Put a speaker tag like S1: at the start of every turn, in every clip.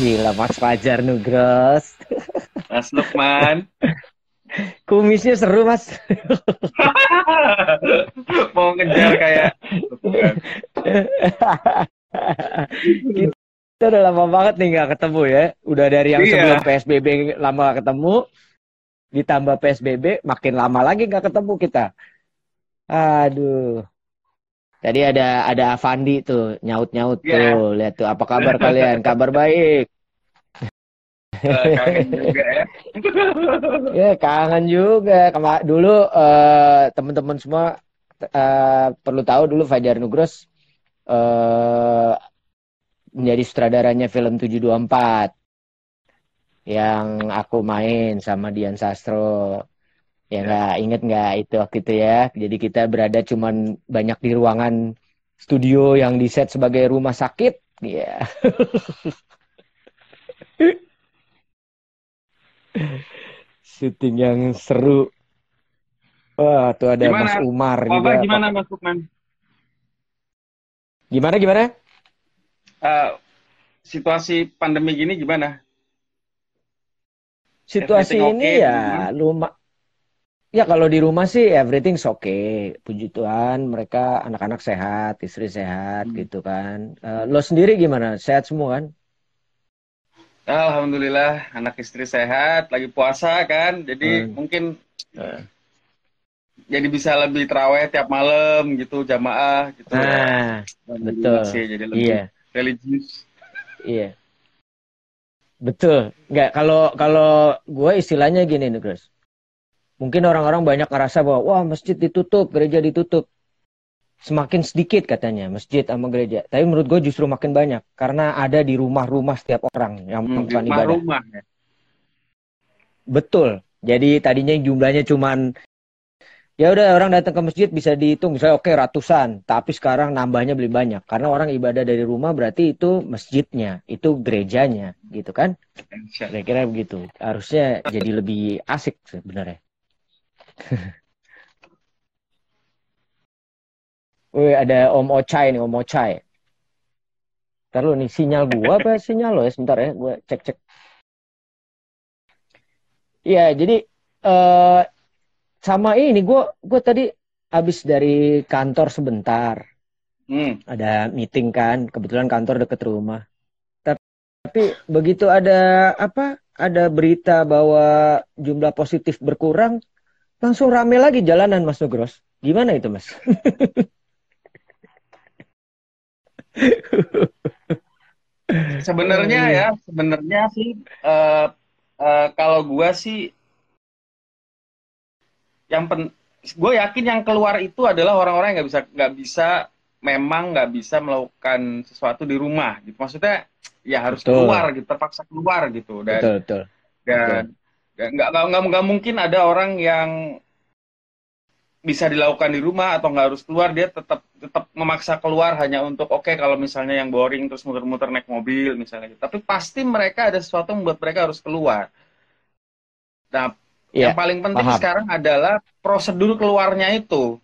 S1: Gila Mas Fajar Nugros.
S2: Mas Lukman.
S1: Kumisnya seru Mas.
S2: Mau ngejar kayak
S1: Kita udah lama banget nih nggak ketemu ya. Udah dari yang
S2: Iya.
S1: sebelum PSBB lama nggak ketemu, ditambah PSBB makin lama lagi nggak ketemu kita. Aduh. Tadi ada ada Avandi tuh nyaut-nyaut
S2: Iya.
S1: tuh. Lihat tuh apa kabar kalian? Kabar baik.
S2: eh, kangen juga ya.
S1: Ya kangen juga. Kema dulu eh, teman-teman semua eh, perlu tahu dulu Fajar Nugros eh, menjadi sutradaranya film 724 yang aku main sama Dian Sastro. Ya nggak inget nggak itu waktu itu ya. Jadi kita berada cuman banyak di ruangan studio yang di set sebagai rumah sakit. Ya. Syuting yang seru. Wah, tuh ada
S2: Gimana?
S1: Mas Umar juga.
S2: Wabah gimana Mas Lukman?
S1: Gimana gimana?
S2: Eh, situasi pandemi gini gimana?
S1: Situasi
S2: Everything
S1: ini
S2: okay
S1: ya rumah Ya kalau di rumah sih everything's okay. Puji Tuhan mereka anak-anak sehat, istri sehat
S2: Hmm.
S1: gitu kan. Eh, lo sendiri gimana? Sehat semua kan?
S2: Alhamdulillah anak istri sehat, lagi puasa kan, jadi
S1: Hmm.
S2: mungkin
S1: Eh.
S2: jadi bisa lebih terawih tiap malam gitu jamaah gitu.
S1: Nah, betul.
S2: sih, jadi lebih
S1: iya,
S2: religius.
S1: iya. Betul. Nggak, kalau kalau gue istilahnya gini nih, Chris. Mungkin orang-orang banyak ngerasa bahwa wah masjid ditutup, gereja ditutup. Semakin sedikit katanya masjid sama gereja. Tapi menurut gue justru makin banyak karena ada di rumah-rumah setiap orang yang
S2: Hmm,
S1: melakukan ibadah.
S2: rumah-rumah ya.
S1: Betul. Jadi tadinya jumlahnya cuman ya udah orang datang ke masjid bisa dihitung misalnya oke ratusan, tapi sekarang nambahnya lebih banyak karena orang ibadah dari rumah berarti itu masjidnya, itu gerejanya, gitu kan? Kira-kira begitu. Harusnya jadi lebih asik sebenarnya. Wih, ada Om Ochai nih, Om Ochai. Ntar lu nih, sinyal gua apa sinyal lo ya? Sebentar ya, gua cek-cek. Iya, jadi eh sama ini gua gua tadi habis dari kantor sebentar.
S2: Hmm.
S1: Ada meeting kan, kebetulan kantor deket rumah. Tapi, tapi begitu ada apa? Ada berita bahwa jumlah positif berkurang, langsung rame lagi jalanan Mas Nugros. Gimana itu, Mas?
S2: Sebenarnya ya, sebenarnya sih eh eh, kalau gua sih yang pen gue yakin yang keluar itu adalah orang-orang yang nggak bisa nggak bisa memang nggak bisa melakukan sesuatu di rumah gitu maksudnya ya harus
S1: Betul.
S2: keluar gitu terpaksa keluar gitu dan
S1: Betul, betul.
S2: dan dan nggak nggak nggak mungkin ada orang yang bisa dilakukan di rumah atau nggak harus keluar dia tetap tetap memaksa keluar hanya untuk oke kalau misalnya yang boring terus muter-muter naik mobil misalnya gitu. tapi pasti mereka ada sesuatu yang membuat mereka harus keluar nah
S1: Iya,
S2: yang paling penting
S1: paham.
S2: sekarang adalah prosedur keluarnya itu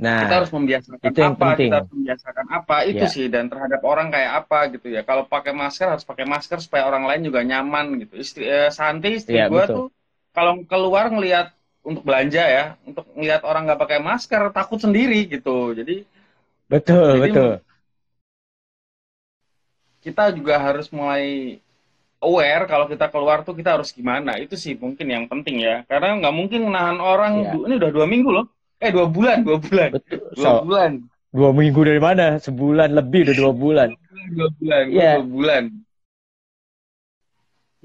S1: Nah,
S2: kita harus membiasakan
S1: itu yang
S2: apa
S1: penting.
S2: kita harus membiasakan apa itu
S1: Iya.
S2: sih dan terhadap orang kayak apa gitu ya. Kalau pakai masker harus pakai masker supaya orang lain juga nyaman gitu. Istri eh, Santi istri
S1: Iya,
S2: gue tuh kalau keluar ngelihat untuk belanja ya untuk ngelihat orang nggak pakai masker takut sendiri gitu. Jadi
S1: betul,
S2: Jadi,
S1: betul.
S2: kita juga harus mulai aware kalau kita keluar tuh kita harus gimana. Itu sih mungkin yang penting ya. Karena nggak mungkin menahan orang du- ini udah dua minggu loh eh dua bulan dua bulan
S1: Betul.
S2: dua
S1: So,
S2: bulan
S1: dua minggu dari mana? Sebulan lebih udah dua bulan.
S2: dua bulan
S1: Iya.
S2: dua bulan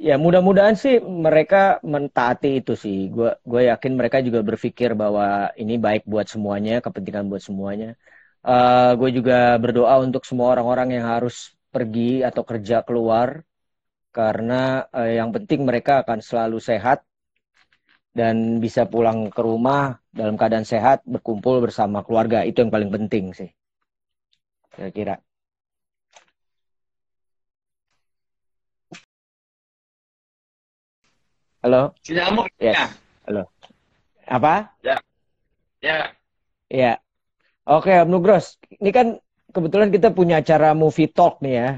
S1: Ya, mudah-mudahan sih mereka mentaati itu sih. Gue gue yakin mereka juga berpikir bahwa ini baik buat semuanya, kepentingan buat semuanya. Eh gue juga berdoa untuk semua orang-orang yang harus pergi atau kerja keluar, karena eh, yang penting mereka akan selalu sehat dan bisa pulang ke rumah dalam keadaan sehat, berkumpul bersama keluarga. Itu yang paling penting sih. Kira-kira. Halo?
S2: nyamuk
S1: Yes.
S2: ya
S1: Apa?
S2: ya
S1: Iya. Oke, Om Nugros. Ini kan kebetulan kita punya acara movie talk nih ya.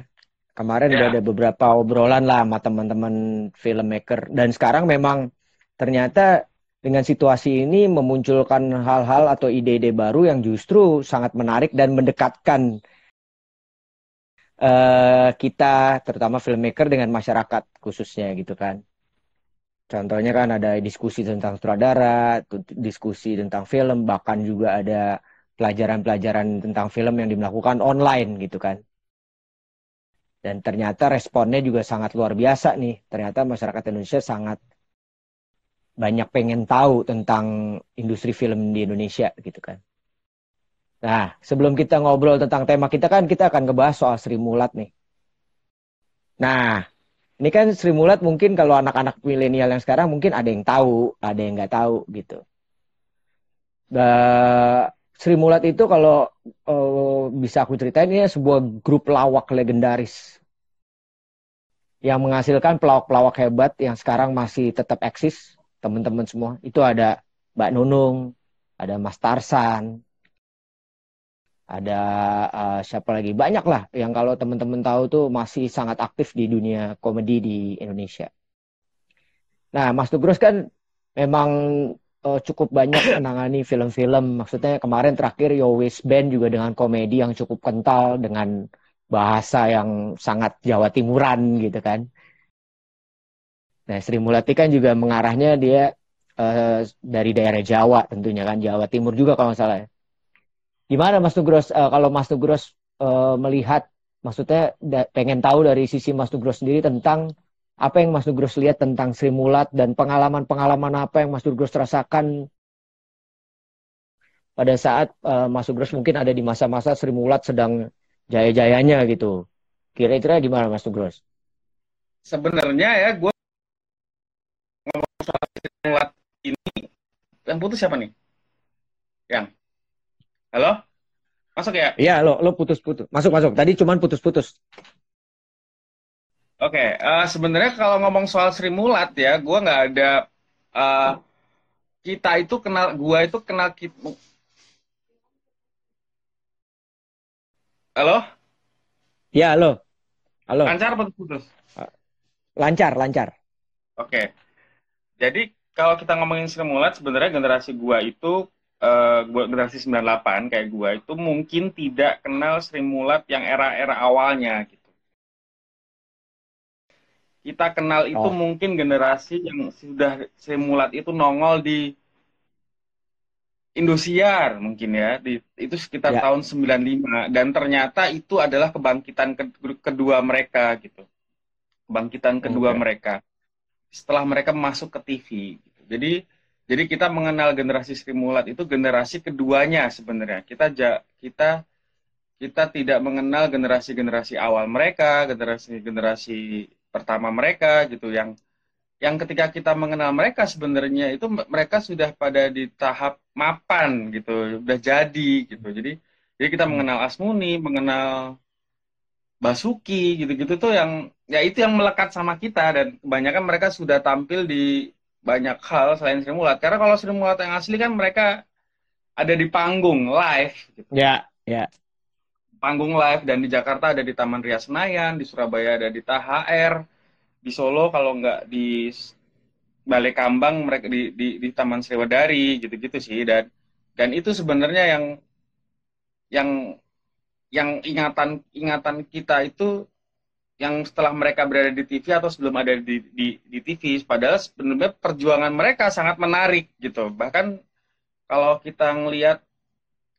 S1: Kemarin
S2: Ya.
S1: udah ada beberapa obrolan lah sama teman-teman filmmaker dan sekarang memang ternyata dengan situasi ini memunculkan hal-hal atau ide-ide baru yang justru sangat menarik dan mendekatkan eh, kita terutama filmmaker dengan masyarakat khususnya gitu kan. Contohnya kan ada diskusi tentang sutradara, diskusi tentang film, bahkan juga ada pelajaran-pelajaran tentang film yang dilakukan online gitu kan. Dan ternyata responnya juga sangat luar biasa nih. Ternyata masyarakat Indonesia sangat banyak pengen tahu tentang industri film di Indonesia gitu kan. Nah, sebelum kita ngobrol tentang tema kita kan kita akan ngebahas soal Sri Mulat nih. Nah, ini kan Sri Mulat mungkin kalau anak-anak milenial yang sekarang mungkin ada yang tahu, ada yang nggak tahu gitu. Nah, Sri Mulat itu kalau eh, bisa aku ceritain ini sebuah grup lawak legendaris yang menghasilkan pelawak-pelawak hebat yang sekarang masih tetap eksis teman-teman semua. Itu ada Mbak Nunung, ada Mas Tarsan, ada eh, siapa lagi? Banyak lah yang kalau teman-teman tahu tuh masih sangat aktif di dunia komedi di Indonesia. Nah, Mas Tugros kan memang eh, cukup banyak menangani film-film. Maksudnya kemarin terakhir Yowis Band juga dengan komedi yang cukup kental dengan bahasa yang sangat Jawa Timuran gitu kan. Nah, Sri Mulati kan juga mengarahnya dia eh, dari daerah Jawa tentunya kan, Jawa Timur juga kalau nggak salah ya. Gimana Mas Nugros eh, kalau Mas Nugros eh, melihat maksudnya pengen tahu dari sisi Mas Nugros sendiri tentang apa yang Mas Nugros lihat tentang Sri Mulat dan pengalaman-pengalaman apa yang Mas Nugros rasakan pada saat eh, Mas Nugros mungkin ada di masa-masa Sri Mulat sedang jaya-jayanya gitu. Kira-kira gimana Mas Nugros?
S2: Sebenarnya ya gue ngeliat ini yang putus siapa nih? Yang halo masuk ya?
S1: Iya, lo lo putus-putus. Masuk masuk. Tadi cuman putus-putus.
S2: Oke, eh, sebenarnya kalau ngomong soal Sri Mulat ya, gue nggak ada eh, kita itu kenal, gue itu kenal kita. Halo,
S1: Ya, lo. Halo.
S2: lancar putus-putus.
S1: Lancar, lancar.
S2: Oke, jadi kalau kita ngomongin Sri Mulat, sebenarnya generasi gua itu, gua generasi 98 kayak gua itu mungkin tidak kenal Sri Mulat yang era-era awalnya gitu. Kita kenal itu
S1: Oh.
S2: mungkin generasi yang sudah Sri Mulat itu nongol di Indosiar mungkin ya, di, itu sekitar
S1: Ya.
S2: tahun 95 dan ternyata itu adalah kebangkitan ke- kedua mereka gitu. Kebangkitan kedua
S1: Oke.
S2: mereka setelah mereka masuk ke TV. Jadi jadi kita mengenal generasi Sri Mulat itu generasi keduanya sebenarnya. Kita kita kita tidak mengenal generasi-generasi awal mereka, generasi-generasi pertama mereka gitu yang yang ketika kita mengenal mereka sebenarnya itu mereka sudah pada di tahap mapan gitu, udah jadi gitu. Jadi jadi kita mengenal Asmuni, mengenal Basuki gitu-gitu tuh yang ya itu yang melekat sama kita dan kebanyakan mereka sudah tampil di banyak hal selain Sri Mulat. Karena kalau Sri Mulat yang asli kan mereka ada di panggung live gitu.
S1: Ya, ya.
S2: Panggung live dan di Jakarta ada di Taman Ria Senayan, di Surabaya ada di THR, di Solo kalau nggak di Balai Kambang mereka di di, di Taman Sriwadari gitu-gitu sih dan dan itu sebenarnya yang yang yang ingatan ingatan kita itu yang setelah mereka berada di TV atau sebelum ada di di, di TV padahal sebenarnya perjuangan mereka sangat menarik gitu. Bahkan kalau kita ngelihat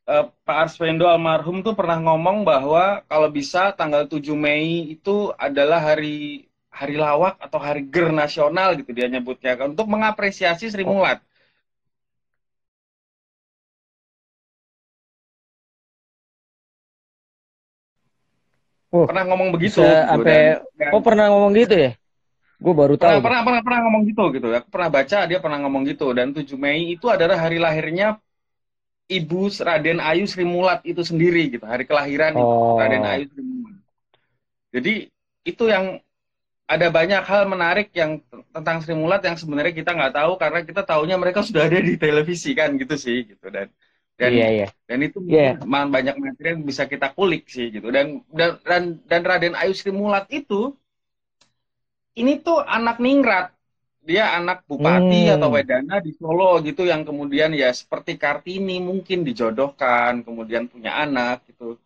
S2: eh, Pak Arswendo almarhum tuh pernah ngomong bahwa kalau bisa tanggal 7 Mei itu adalah hari hari lawak atau hari ger nasional gitu dia nyebutnya. Untuk mengapresiasi Sri Mulat.
S1: Oh,
S2: Pernah ngomong begitu? Gitu,
S1: sampai
S2: dan-
S1: Oh, pernah ngomong gitu ya? Gue baru tahu.
S2: pernah, pernah pernah pernah ngomong gitu gitu. Aku pernah baca dia pernah ngomong gitu. Dan 7 Mei itu adalah hari lahirnya Ibu Raden Ayu Sri Mulat itu sendiri gitu. Hari kelahiran Ibu
S1: Oh.
S2: Raden Ayu Sri Mulat. Jadi itu yang ada banyak hal menarik yang tentang Sri Mulat yang sebenarnya kita nggak tahu karena kita taunya mereka sudah ada di televisi kan gitu sih gitu. Dan dan
S1: Iya, iya.
S2: dan itu
S1: Iya.
S2: mungkin banyak materi yang bisa kita kulik sih gitu dan dan dan, dan Raden Ayu Sri Mulat itu ini tuh anak ningrat dia anak bupati
S1: Hmm.
S2: atau wedana di Solo gitu yang kemudian ya seperti Kartini mungkin dijodohkan kemudian punya anak gitu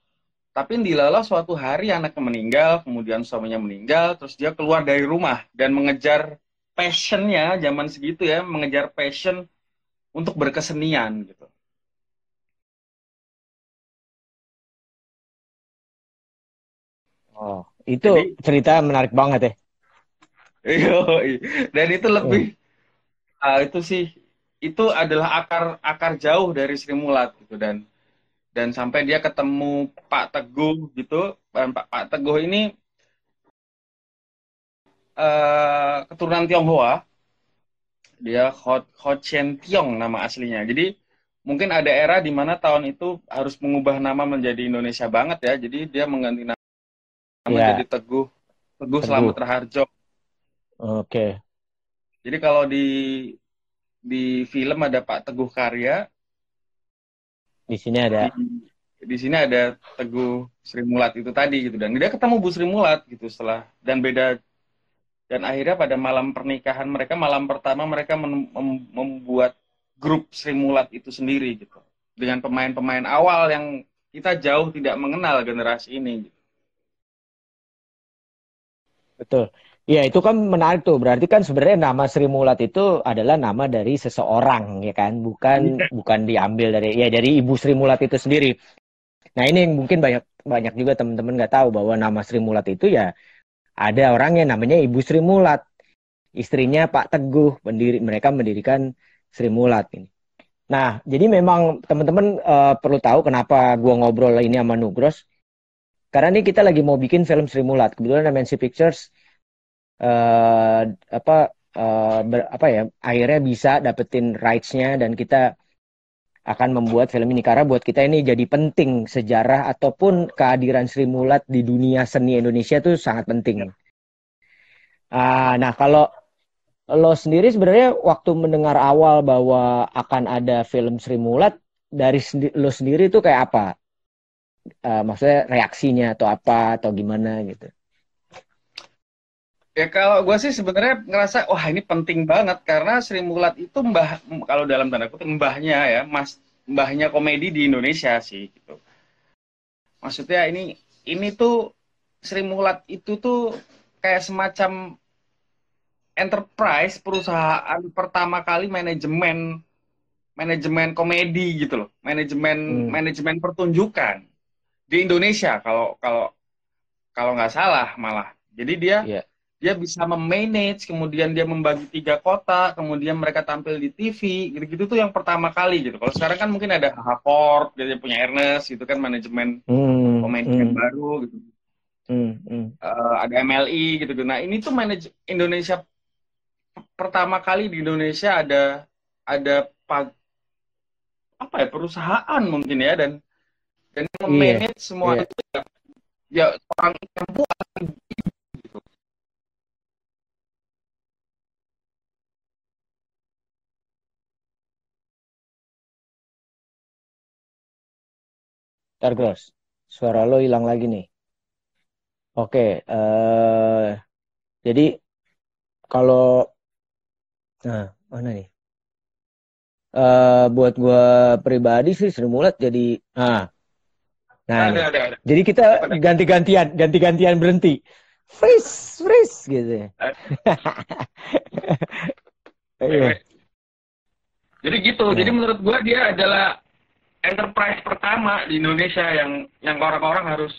S2: tapi dilala suatu hari anaknya meninggal kemudian suaminya meninggal terus dia keluar dari rumah dan mengejar passionnya zaman segitu ya mengejar passion untuk berkesenian gitu
S1: Oh, itu
S2: Jadi-
S1: cerita menarik banget ya.
S2: Yoi. Dan itu lebih ah, itu sih itu adalah akar akar jauh dari Sri Mulat gitu. Dan dan sampai dia ketemu Pak Teguh gitu dan Pak, Pak Teguh ini eh, keturunan Tionghoa. Dia Ho, Ho Chen Tiong nama aslinya. Jadi mungkin ada era di mana tahun itu harus mengubah nama menjadi Indonesia banget ya. Jadi dia mengganti nama
S1: Ya.
S2: jadi Teguh Teguh
S1: Teguh.
S2: Slamet Raharjo
S1: Oke.
S2: Jadi kalau di di film ada Pak Teguh Karya,
S1: Di sini ada.
S2: di, di sini ada Teguh Sri Mulat itu tadi gitu dan dia ketemu Bu Sri Mulat gitu setelah dan beda dan akhirnya pada malam pernikahan mereka malam pertama mereka men- mem- membuat grup Sri Mulat itu sendiri gitu dengan pemain-pemain awal yang kita jauh tidak mengenal generasi ini. Gitu.
S1: Betul. Ya, itu kan menarik tuh. Berarti kan sebenarnya nama Sri Mulat itu adalah nama dari seseorang, ya kan? Bukan bukan diambil dari ya dari Ibu Sri Mulat itu sendiri. Nah, ini yang mungkin banyak banyak juga teman-teman nggak tahu bahwa nama Sri Mulat itu ya ada orang yang namanya Ibu Sri Mulat. Istrinya Pak Teguh, pendiri mereka mendirikan Sri Mulat ini. Nah, jadi memang teman-teman eh, perlu tahu kenapa gua ngobrol ini sama Nugros. Karena ini kita lagi mau bikin film Sri Mulat. Kebetulan MNC Pictures eh apa eh, ber- apa ya akhirnya bisa dapetin rights-nya dan kita akan membuat film ini karena buat kita ini jadi penting sejarah ataupun kehadiran Sri Mulat di dunia seni Indonesia itu sangat penting. Ah, nah kalau lo sendiri sebenarnya waktu mendengar awal bahwa akan ada film Sri Mulat dari sendi- lo sendiri itu kayak apa? Eh, maksudnya reaksinya atau apa atau gimana gitu?
S2: Ya kalau gue sih sebenarnya ngerasa wah ini penting banget karena Sri Mulat itu mbah kalau dalam tanda kutip mbahnya ya mas mbahnya komedi di Indonesia sih gitu. Maksudnya ini ini tuh Sri Mulat itu tuh kayak semacam enterprise perusahaan pertama kali manajemen manajemen komedi gitu loh manajemen
S1: Hmm.
S2: manajemen pertunjukan di Indonesia kalau kalau kalau nggak salah malah. Jadi dia
S1: Iya.
S2: dia bisa memanage kemudian dia membagi tiga kota kemudian mereka tampil di TV gitu-gitu tuh yang pertama kali gitu. Kalau sekarang kan mungkin ada Haport dia punya Ernest gitu kan manajemen
S1: Hmm,
S2: pemain
S1: hmm,
S2: baru gitu.
S1: Hmm, hmm.
S2: Eh, ada MLI gitu nah ini tuh manaj Indonesia pertama kali di Indonesia ada ada pa- apa ya perusahaan mungkin ya dan dan memanage semua
S1: iya.
S2: itu ya, ya orang perempuan gitu.
S1: Ntar Gros, suara lo hilang lagi nih. Oke, eh jadi kalau nah mana nih? Eh buat gua pribadi sih Sri Mulat jadi nah nah
S2: ada ada ada
S1: Jadi kita ganti-gantian, ganti-gantian berhenti. Freeze, freeze gitu ya. Iya.
S2: Jadi gitu.
S1: Nah.
S2: Jadi menurut gua dia adalah enterprise pertama di Indonesia yang yang orang-orang harus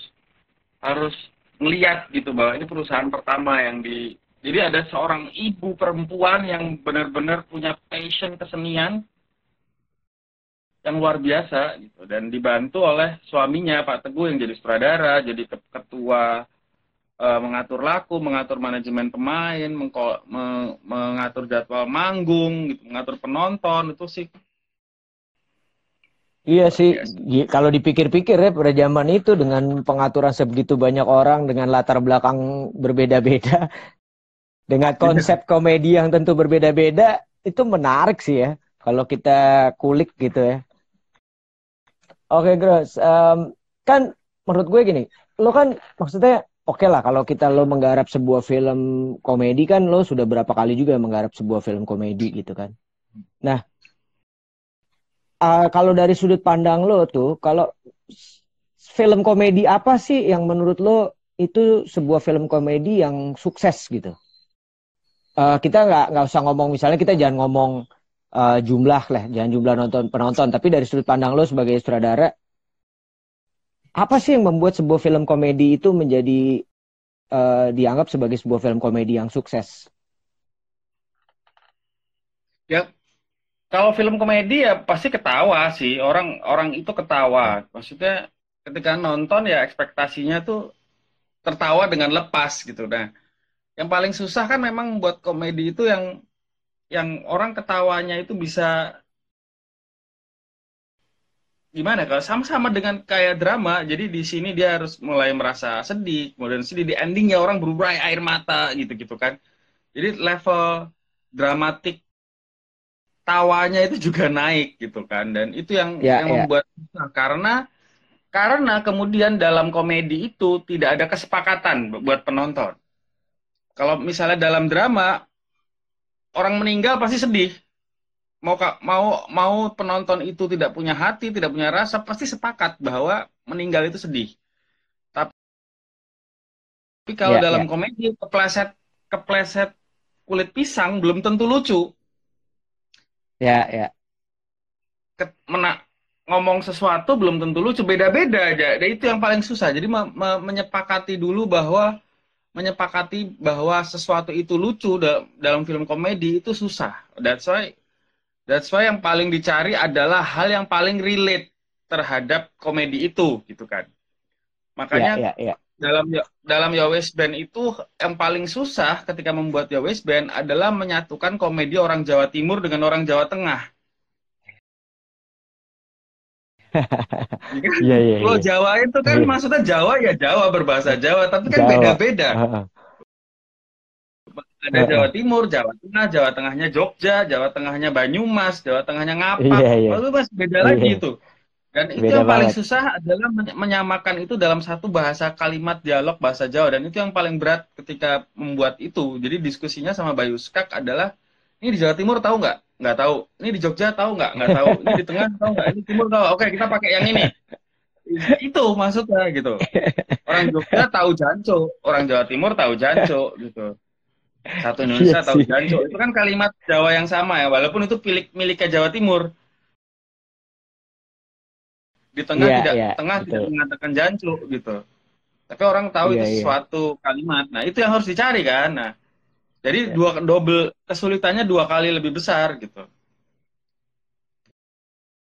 S2: harus melihat gitu bahwa ini perusahaan pertama yang di jadi ada seorang ibu perempuan yang benar-benar punya passion kesenian yang luar biasa gitu dan dibantu oleh suaminya Pak Teguh yang jadi sutradara, jadi ke- ketua eh, mengatur laku, mengatur manajemen pemain, mengko- me- mengatur jadwal manggung, gitu, mengatur penonton itu sih
S1: Iya sih,
S2: biasa.
S1: Kalau dipikir-pikir ya pada zaman itu dengan pengaturan sebegitu banyak orang dengan latar belakang berbeda-beda, dengan konsep komedi yang tentu berbeda-beda, itu menarik sih ya kalau kita kulik gitu ya. Oke, Gros. Um, kan menurut gue gini, lo kan maksudnya oke okay lah kalau kita lo menggarap sebuah film komedi kan lo sudah berapa kali juga menggarap sebuah film komedi gitu kan. Nah, uh, kalau dari sudut pandang lo tuh, kalau film komedi apa sih yang menurut lo itu sebuah film komedi yang sukses gitu? Uh, kita nggak nggak usah ngomong misalnya kita jangan ngomong uh, jumlah lah, jangan jumlah nonton penonton, tapi dari sudut pandang lo sebagai sutradara, apa sih yang membuat sebuah film komedi itu menjadi uh, dianggap sebagai sebuah film komedi yang sukses?
S2: Ya, kalau film komedi ya pasti ketawa sih, orang orang itu ketawa. Maksudnya ketika nonton ya ekspektasinya tuh tertawa dengan lepas gitu. Nah, yang paling susah kan memang buat komedi itu yang yang orang ketawanya itu bisa gimana kalau sama-sama dengan kayak drama jadi di sini dia harus mulai merasa sedih kemudian sini di endingnya orang berubah air mata gitu gitu kan jadi level dramatik tawanya itu juga naik gitu kan dan itu yang ya, yang ya. membuat susah karena karena kemudian dalam komedi itu tidak ada kesepakatan buat penonton. Kalau misalnya dalam drama orang meninggal pasti sedih. Mau mau mau penonton itu tidak punya hati, tidak punya rasa, pasti sepakat bahwa meninggal itu sedih. Tapi kalau yeah, dalam yeah. komedi kepleset kepleset kulit pisang belum tentu lucu.
S1: Ya, yeah, ya.
S2: Yeah ngomong sesuatu belum tentu lucu beda-beda aja dan itu yang paling susah jadi me me menyepakati dulu bahwa menyepakati bahwa sesuatu itu lucu da dalam film komedi itu susah. That's why that's why yang paling dicari adalah hal yang paling relate terhadap komedi itu gitu kan. Makanya yeah, yeah, yeah. dalam dalam Yowes Band itu yang paling susah ketika membuat Yowes Band adalah menyatukan komedi orang Jawa Timur dengan orang Jawa Tengah Iya iya. Kalau iya. Jawa itu kan iya. maksudnya Jawa ya Jawa berbahasa Jawa, tapi kan beda-beda. Ada Jawa Timur, Jawa Tengah, Jawa Tengahnya Jogja, Jawa Tengahnya Banyumas, Jawa Tengahnya Ngapak. Iya, iya. Lalu masih beda iya. lagi itu. Dan itu beda yang paling banget. susah adalah menyamakan itu dalam satu bahasa kalimat dialog bahasa Jawa dan itu yang paling berat ketika membuat itu. Jadi diskusinya sama Bayu Skak adalah ini di Jawa Timur tahu nggak? Nggak tahu. Ini di Jogja tahu nggak? Nggak tahu. Ini di tengah tahu nggak? Ini timur tahu oke kita pakai yang ini. Itu maksudnya gitu. Orang Jogja tahu Janco orang Jawa Timur tahu Janco gitu. Satu Indonesia tahu Janco itu kan kalimat Jawa yang sama ya. Walaupun itu milik miliknya Jawa Timur. Di tengah yeah, tidak yeah, tengah betul. tidak mengatakan Janco gitu. Tapi orang tahu yeah, itu yeah. suatu kalimat. Nah itu yang harus dicari kan. Nah jadi ya. dua double kesulitannya dua kali lebih besar gitu.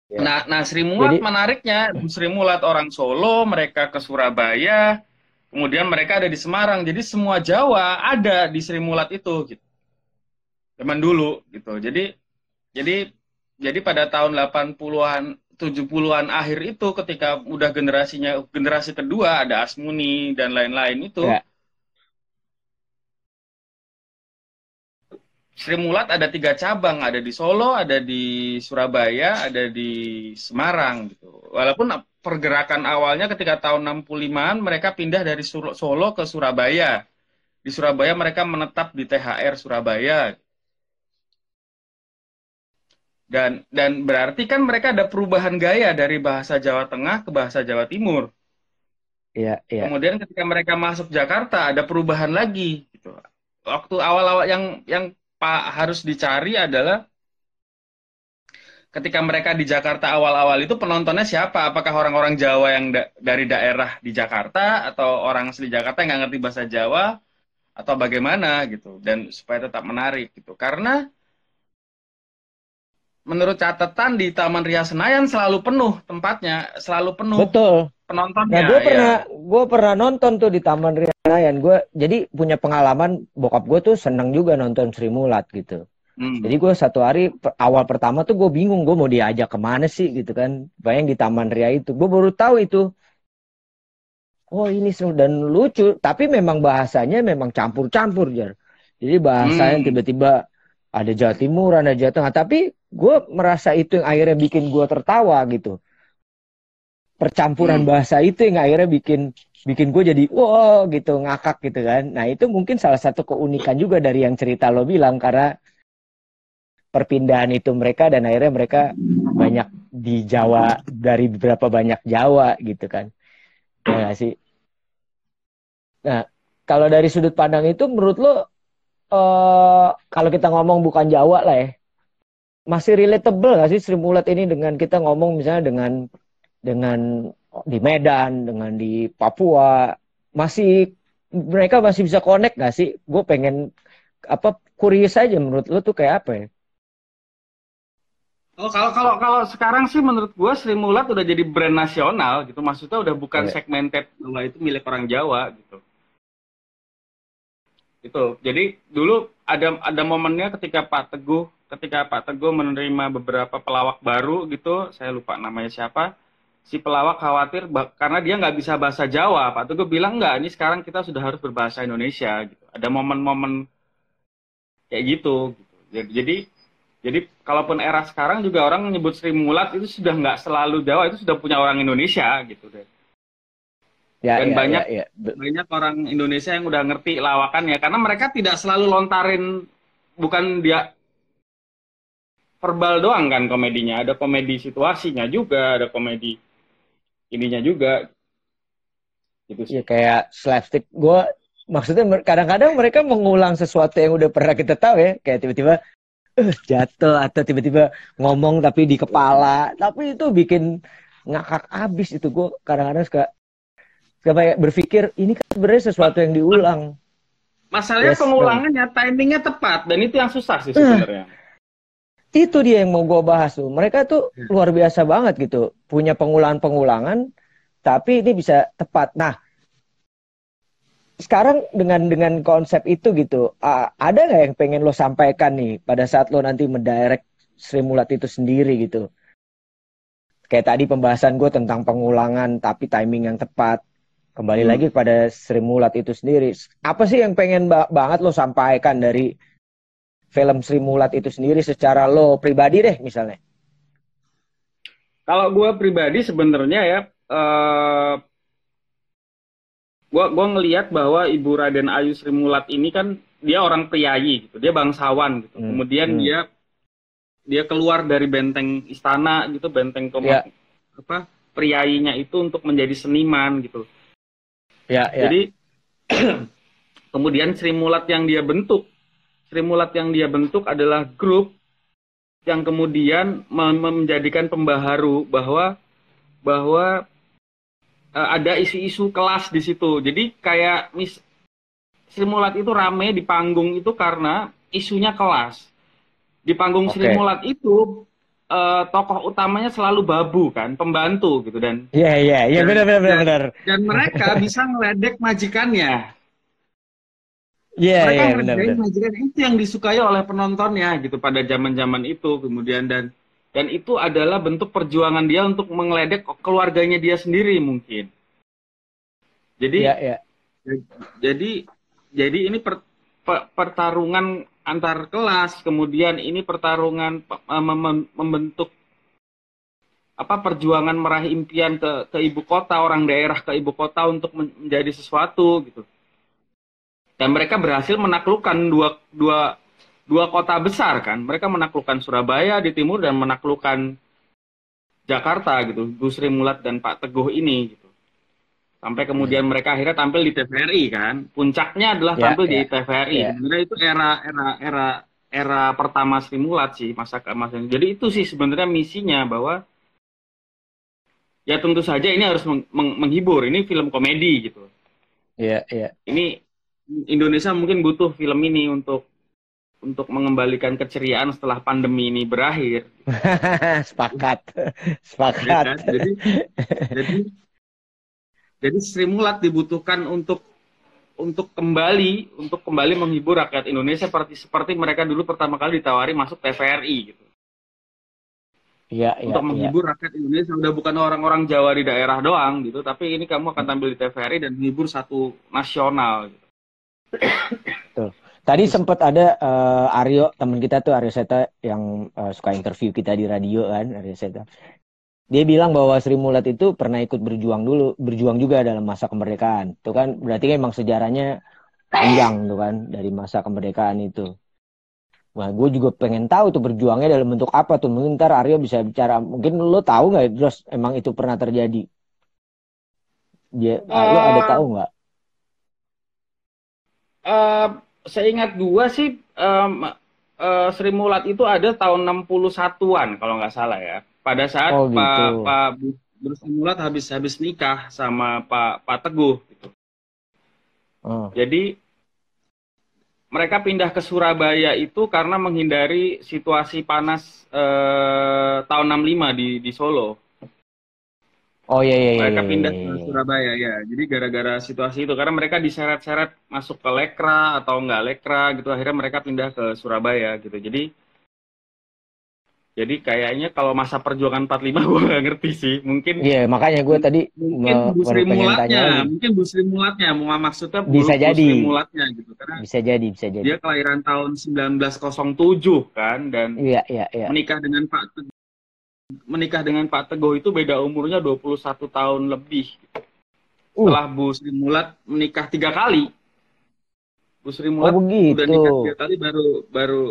S2: Ya. Nah, nah Sri Mulat Jadi, menariknya Sri Mulat orang Solo, mereka ke Surabaya, kemudian mereka ada di Semarang. Jadi semua Jawa ada di Sri Mulat itu gitu. Zaman dulu gitu. Jadi jadi jadi pada tahun 80-an 70-an akhir itu ketika udah generasinya generasi kedua ada Asmuni dan lain-lain itu ya. Sri Mulat ada tiga cabang, ada di Solo, ada di Surabaya, ada di Semarang gitu. Walaupun pergerakan awalnya ketika tahun 65-an mereka pindah dari Solo ke Surabaya. Di Surabaya mereka menetap di THR Surabaya. Dan dan berarti kan mereka ada perubahan gaya dari bahasa Jawa Tengah ke bahasa Jawa Timur.
S1: Iya, iya.
S2: Kemudian ketika mereka masuk Jakarta ada perubahan lagi gitu. Waktu awal-awal yang yang harus dicari adalah ketika mereka di Jakarta awal-awal itu penontonnya siapa? Apakah orang-orang Jawa yang da dari daerah di Jakarta atau orang asli Jakarta yang nggak ngerti bahasa Jawa atau bagaimana gitu? Dan supaya tetap menarik gitu. Karena menurut catatan di Taman Ria Senayan selalu penuh tempatnya, selalu penuh.
S1: Betul.
S2: Penontonnya.
S1: Nah, gue pernah ya. gue pernah nonton tuh di Taman Ria gue jadi punya pengalaman bokap gue tuh seneng juga nonton Sri Mulat gitu hmm. jadi gue satu hari awal pertama tuh gue bingung gue mau diajak ke mana sih gitu kan bayang di Taman Ria itu gue baru tahu itu oh ini seru dan lucu tapi memang bahasanya memang campur-campur jar jadi bahasanya hmm. tiba-tiba ada Jawa Timur ada Jawa Tengah tapi gue merasa itu yang akhirnya bikin gue tertawa gitu percampuran hmm. bahasa itu yang akhirnya bikin bikin gue jadi wow gitu ngakak gitu kan. Nah itu mungkin salah satu keunikan juga dari yang cerita lo bilang karena perpindahan itu mereka dan akhirnya mereka banyak di Jawa dari beberapa banyak Jawa gitu kan. Ya gak sih? Nah kalau dari sudut pandang itu menurut lo uh, kalau kita ngomong bukan Jawa lah ya masih relatable gak sih Sri Mulat ini dengan kita ngomong misalnya dengan dengan di Medan, dengan di Papua, masih mereka masih bisa connect gak sih? Gue pengen apa kurius aja menurut lo tuh kayak apa ya?
S2: Oh kalau kalau kalau sekarang sih menurut gue Sri Mulat udah jadi brand nasional gitu, maksudnya udah bukan yeah. segmented bahwa itu milik orang Jawa gitu. Itu. Jadi dulu ada ada momennya ketika Pak Teguh ketika Pak Teguh menerima beberapa pelawak baru gitu, saya lupa namanya siapa si pelawak khawatir karena dia nggak bisa bahasa Jawa. Pak Teguh bilang nggak, ini sekarang kita sudah harus berbahasa Indonesia. Gitu. Ada momen-momen kayak gitu. gitu. Jadi, jadi kalaupun era sekarang juga orang menyebut Sri Mulat itu sudah nggak selalu Jawa, itu sudah punya orang Indonesia gitu deh. Ya, Dan ya, banyak ya, ya. banyak orang Indonesia yang udah ngerti lawakannya karena mereka tidak selalu lontarin bukan dia verbal doang kan komedinya, ada komedi situasinya juga, ada komedi ininya juga.
S1: Gitu sih. Ya kayak slapstick. Gue maksudnya kadang-kadang mereka mengulang sesuatu yang udah pernah kita tahu ya. Kayak tiba-tiba uh, jatuh atau tiba-tiba ngomong tapi di kepala. Tapi itu bikin ngakak abis itu. Gue kadang-kadang suka suka berpikir ini kan sebenarnya sesuatu yang diulang.
S2: Masalahnya yes, pengulangannya timingnya tepat. Dan itu yang susah sih sebenarnya. uh
S1: itu dia yang mau gue bahas tuh. Mereka tuh ya. luar biasa banget gitu. Punya pengulangan-pengulangan, tapi ini bisa tepat. Nah, sekarang dengan dengan konsep itu gitu, uh, ada nggak yang pengen lo sampaikan nih pada saat lo nanti mendirect Sri Mulat itu sendiri gitu? Kayak tadi pembahasan gue tentang pengulangan tapi timing yang tepat. Kembali hmm. lagi pada Sri Mulat itu sendiri. Apa sih yang pengen ba banget lo sampaikan dari film Sri Mulat itu sendiri secara lo pribadi deh misalnya?
S2: Kalau gue pribadi sebenarnya ya, uh, gue gua ngelihat bahwa Ibu Raden Ayu Sri Mulat ini kan dia orang priayi gitu, dia bangsawan gitu. Hmm. Kemudian hmm. dia dia keluar dari benteng istana gitu, benteng komat ya. apa priayinya itu untuk menjadi seniman gitu. Ya, ya. Jadi kemudian Sri Mulat yang dia bentuk Sri Mulat yang dia bentuk adalah grup yang kemudian menjadikan pembaharu bahwa bahwa uh, ada isu-isu kelas di situ. Jadi kayak mis Sri Mulat itu rame di panggung itu karena isunya kelas. Di panggung okay. Sri Mulat itu uh, tokoh utamanya selalu babu kan, pembantu gitu dan
S1: Iya iya iya benar benar benar.
S2: Dan mereka bisa ngeledek majikannya.
S1: Iya, mereka yeah, benar,
S2: benar. itu yang disukai oleh penontonnya gitu pada zaman-zaman itu kemudian dan dan itu adalah bentuk perjuangan dia untuk mengeledek keluarganya dia sendiri mungkin. Jadi yeah, yeah. jadi jadi ini per, per, pertarungan antar kelas kemudian ini pertarungan mem, membentuk apa perjuangan meraih impian ke ke ibu kota orang daerah ke ibu kota untuk menjadi sesuatu gitu dan mereka berhasil menaklukkan dua, dua, dua kota besar kan. Mereka menaklukkan Surabaya di timur dan menaklukkan Jakarta gitu. Gusri Mulat dan Pak Teguh ini gitu. Sampai kemudian hmm. mereka akhirnya tampil di TVRI kan. Puncaknya adalah yeah, tampil yeah. di ya. TVRI. Yeah. Sebenarnya itu era era era era pertama Sri Mulat sih masa masa Jadi itu sih sebenarnya misinya bahwa ya tentu saja ini harus meng, meng, menghibur. Ini film komedi gitu.
S1: Iya, yeah, iya. Yeah.
S2: Ini Indonesia mungkin butuh film ini untuk untuk mengembalikan keceriaan setelah pandemi ini berakhir.
S1: Sepakat, sepakat. Ya kan?
S2: Jadi, jadi, jadi Sri Mulat dibutuhkan untuk untuk kembali untuk kembali menghibur rakyat Indonesia seperti seperti mereka dulu pertama kali ditawari masuk TVRI gitu.
S1: Ya,
S2: untuk ya, menghibur ya. rakyat Indonesia udah bukan orang-orang Jawa di daerah doang gitu, tapi ini kamu akan tampil di TVRI dan menghibur satu nasional. Gitu.
S1: Tuh. Tadi sempat ada uh, Aryo teman kita tuh Aryo Seta yang uh, suka interview kita di radio kan Aryo Seta. dia bilang bahwa Sri Mulat itu pernah ikut berjuang dulu, berjuang juga dalam masa kemerdekaan. Itu kan berarti memang sejarahnya panjang tuh kan dari masa kemerdekaan itu. Nah, gue juga pengen tahu tuh berjuangnya dalam bentuk apa tuh. Mungkin ntar Aryo bisa bicara. Mungkin lo tahu nggak, terus emang itu pernah terjadi? Dia, uh, lo ada tahu nggak?
S2: Uh, saya ingat gue sih um, uh, Sri Mulat itu ada tahun 61-an kalau nggak salah ya pada saat oh, gitu. Pak Pak Bruce Mulat habis habis nikah sama Pak Pak Teguh gitu. Oh. Jadi mereka pindah ke Surabaya itu karena menghindari situasi panas eh, tahun 65 di di Solo.
S1: Oh iya iya,
S2: iya Mereka
S1: iya,
S2: pindah
S1: iya,
S2: ke iya. Surabaya ya. Jadi gara-gara situasi itu karena mereka diseret-seret masuk ke Lekra atau enggak Lekra gitu akhirnya mereka pindah ke Surabaya gitu. Jadi jadi kayaknya kalau masa perjuangan 45 gue gak ngerti sih. Mungkin
S1: Iya, yeah, makanya gue tadi
S2: mungkin Bu Sri Mulatnya, mungkin Bu Sri Mulatnya, maksudnya
S1: bisa jadi. Bu Sri
S2: Mulatnya gitu karena
S1: bisa jadi, bisa jadi.
S2: Dia kelahiran tahun 1907 kan dan
S1: iya, iya, iya.
S2: menikah dengan Pak menikah dengan Pak Teguh itu beda umurnya 21 tahun lebih. Uh. Setelah Bu Sri Mulat menikah tiga kali. Bu Sri Mulat
S1: oh, udah
S2: nikah tiga kali baru baru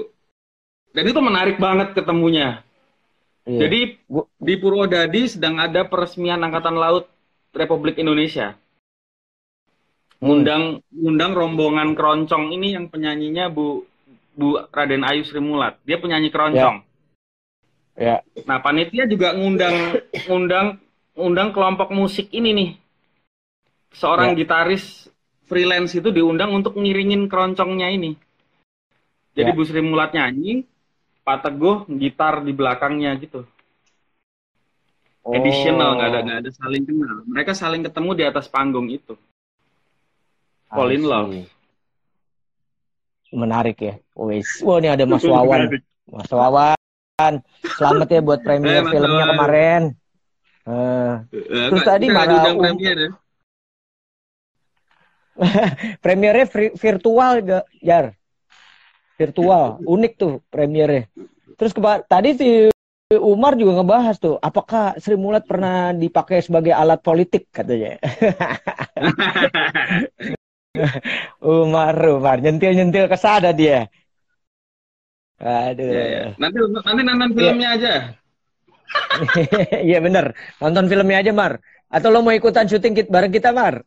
S2: dan itu menarik banget ketemunya. Iya. Jadi di Purwodadi sedang ada peresmian Angkatan Laut Republik Indonesia. Ngundang ngundang rombongan keroncong ini yang penyanyinya Bu Bu Raden Ayu Sri Mulat. Dia penyanyi keroncong.
S1: Ya.
S2: Ya. Nah, panitia juga ngundang ngundang ngundang kelompok musik ini nih. Seorang ya. gitaris freelance itu diundang untuk ngiringin keroncongnya ini. Jadi ya. Bu Sri Mulat nyanyi, Pak Teguh gitar di belakangnya gitu. Oh. Additional nggak ada nggak ada saling kenal. Mereka saling ketemu di atas panggung itu. Fall in love.
S1: Menarik ya. Wes. Wah ini ada Mas Wawan. Mas Wawan. Selamat ya buat premier eh, filmnya kemarin. Uh, terus tadi mana premier ya? Premiernya virtual gak, Jar? virtual unik tuh premiernya terus keba tadi si Umar juga ngebahas tuh apakah Sri Mulat pernah dipakai sebagai alat politik katanya Umar Umar nyentil nyentil kesada dia aduh ya, ya.
S2: nanti nanti nonton filmnya ya. aja.
S1: Iya bener. Nonton filmnya aja Mar. Atau lo mau ikutan syuting bareng kita Mar?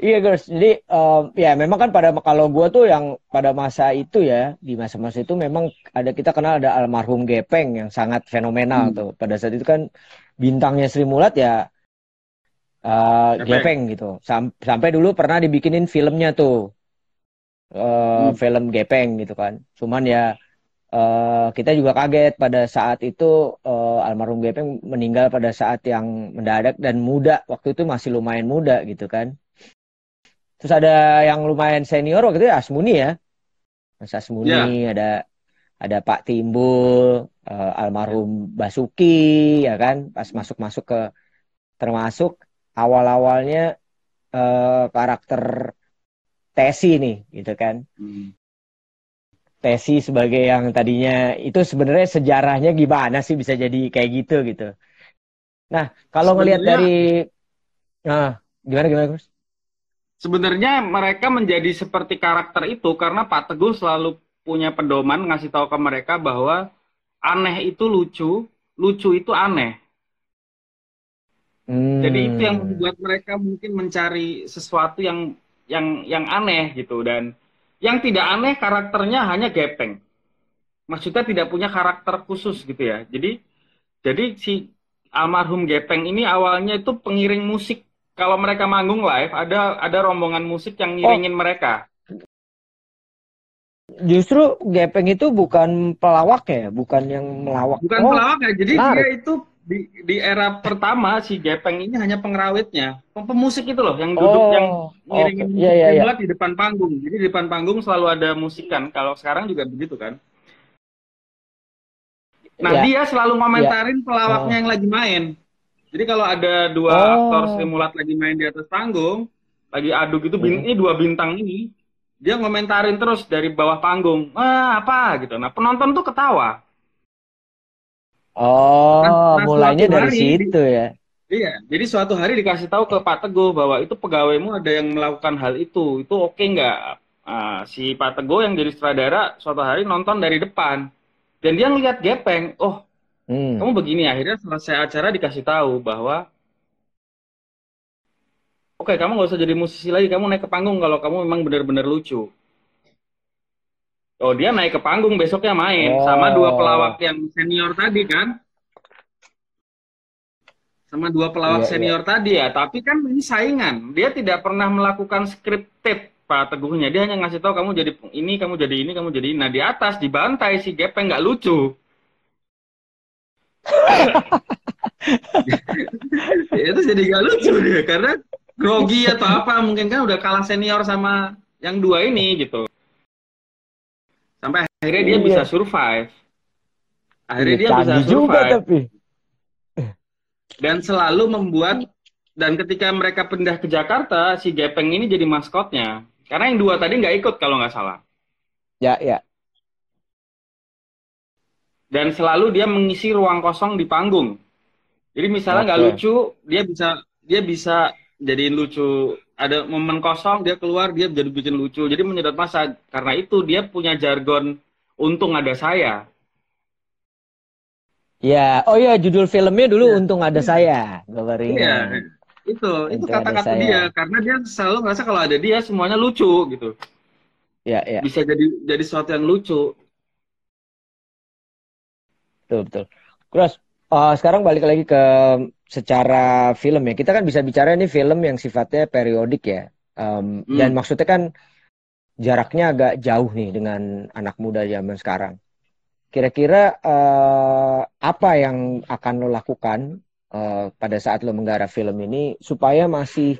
S1: Iya guys, jadi um, ya memang kan pada kalau gue tuh yang pada masa itu ya di masa-masa itu memang ada kita kenal ada almarhum Gepeng yang sangat fenomenal hmm. tuh. Pada saat itu kan bintangnya Sri Mulat ya uh, Gepeng gitu. Sam sampai dulu pernah dibikinin filmnya tuh uh, hmm. film Gepeng gitu kan, cuman ya uh, kita juga kaget pada saat itu uh, almarhum Gepeng meninggal pada saat yang mendadak dan muda waktu itu masih lumayan muda gitu kan Terus ada yang lumayan senior waktu itu Asmuni ya. Mas Asmuni yeah. ada ada Pak Timbul, uh, almarhum Basuki ya kan, pas masuk-masuk ke termasuk awal-awalnya uh, karakter Tesi nih gitu kan. Hmm. Tesi sebagai yang tadinya itu sebenarnya sejarahnya gimana sih bisa jadi kayak gitu gitu. Nah, kalau ngelihat dari nah, gimana gimana Gus?
S2: sebenarnya mereka menjadi seperti karakter itu karena Pak Teguh selalu punya pedoman ngasih tahu ke mereka bahwa aneh itu lucu, lucu itu aneh. Hmm. Jadi itu yang membuat mereka mungkin mencari sesuatu yang yang yang aneh gitu dan yang tidak aneh karakternya hanya gepeng. Maksudnya tidak punya karakter khusus gitu ya. Jadi jadi si almarhum Gepeng ini awalnya itu pengiring musik kalau mereka manggung live ada ada rombongan musik yang ngiringin oh. mereka.
S1: Justru Gepeng itu bukan pelawak ya, bukan yang melawak.
S2: Bukan oh, pelawak ya, jadi dia itu di, di era pertama si Gepeng ini hanya pengrawitnya, pemusik itu loh yang duduk oh, yang ngiringin okay. yeah, yeah, yeah. di depan panggung. Jadi di depan panggung selalu ada musikan. Kalau sekarang juga begitu kan. Nah yeah. dia selalu ngomentarin yeah. pelawaknya oh. yang lagi main. Jadi kalau ada dua oh. aktor simulat lagi main di atas panggung, lagi adu gitu, hmm. ini dua bintang ini, dia ngomentarin terus dari bawah panggung, ah apa gitu. Nah penonton tuh ketawa.
S1: Oh, nah, mulainya dari situ ya.
S2: Iya, jadi suatu hari dikasih tahu ke Pak Teguh bahwa itu pegawaimu ada yang melakukan hal itu, itu oke okay nggak? Nah, si Pak Teguh yang jadi sutradara suatu hari nonton dari depan, dan dia ngeliat gepeng, oh, hmm. kamu begini. Akhirnya selesai acara dikasih tahu bahwa, oke, okay, kamu nggak usah jadi musisi lagi, kamu naik ke panggung kalau kamu memang benar-benar lucu. Oh, dia naik ke panggung besoknya main oh. sama dua pelawak yang senior tadi kan sama dua pelawak yeah, senior yeah. tadi ya. Tapi kan ini saingan. Dia tidak pernah melakukan scripted Pak Teguhnya. Dia hanya ngasih tahu kamu jadi ini, kamu jadi ini, kamu jadi ini. Nah di atas dibantai si Gepeng nggak lucu. ya, itu jadi nggak lucu dia karena grogi atau apa mungkin kan udah kalah senior sama yang dua ini gitu. Sampai akhirnya dia iya. bisa survive. Akhirnya iya, dia bisa survive. Juga, tapi dan selalu membuat dan ketika mereka pindah ke Jakarta si Gepeng ini jadi maskotnya karena yang dua tadi nggak ikut kalau nggak salah
S1: ya ya
S2: dan selalu dia mengisi ruang kosong di panggung jadi misalnya nggak okay. lucu dia bisa dia bisa jadiin lucu ada momen kosong dia keluar dia jadi bikin lucu jadi menyedot masa karena itu dia punya jargon untung ada saya
S1: Ya, oh ya judul filmnya dulu ya. Untung Ada Saya,
S2: Iya, itu itu kata-kata dia karena dia selalu ngerasa kalau ada dia semuanya lucu gitu. Ya, ya. Bisa jadi jadi sesuatu yang lucu.
S1: Betul, betul. Terus uh, sekarang balik lagi ke secara film ya. Kita kan bisa bicara ini film yang sifatnya periodik ya. Um, hmm. Dan maksudnya kan jaraknya agak jauh nih dengan anak muda zaman sekarang. Kira-kira uh, apa yang akan lo lakukan uh, pada saat lo menggarap film ini supaya masih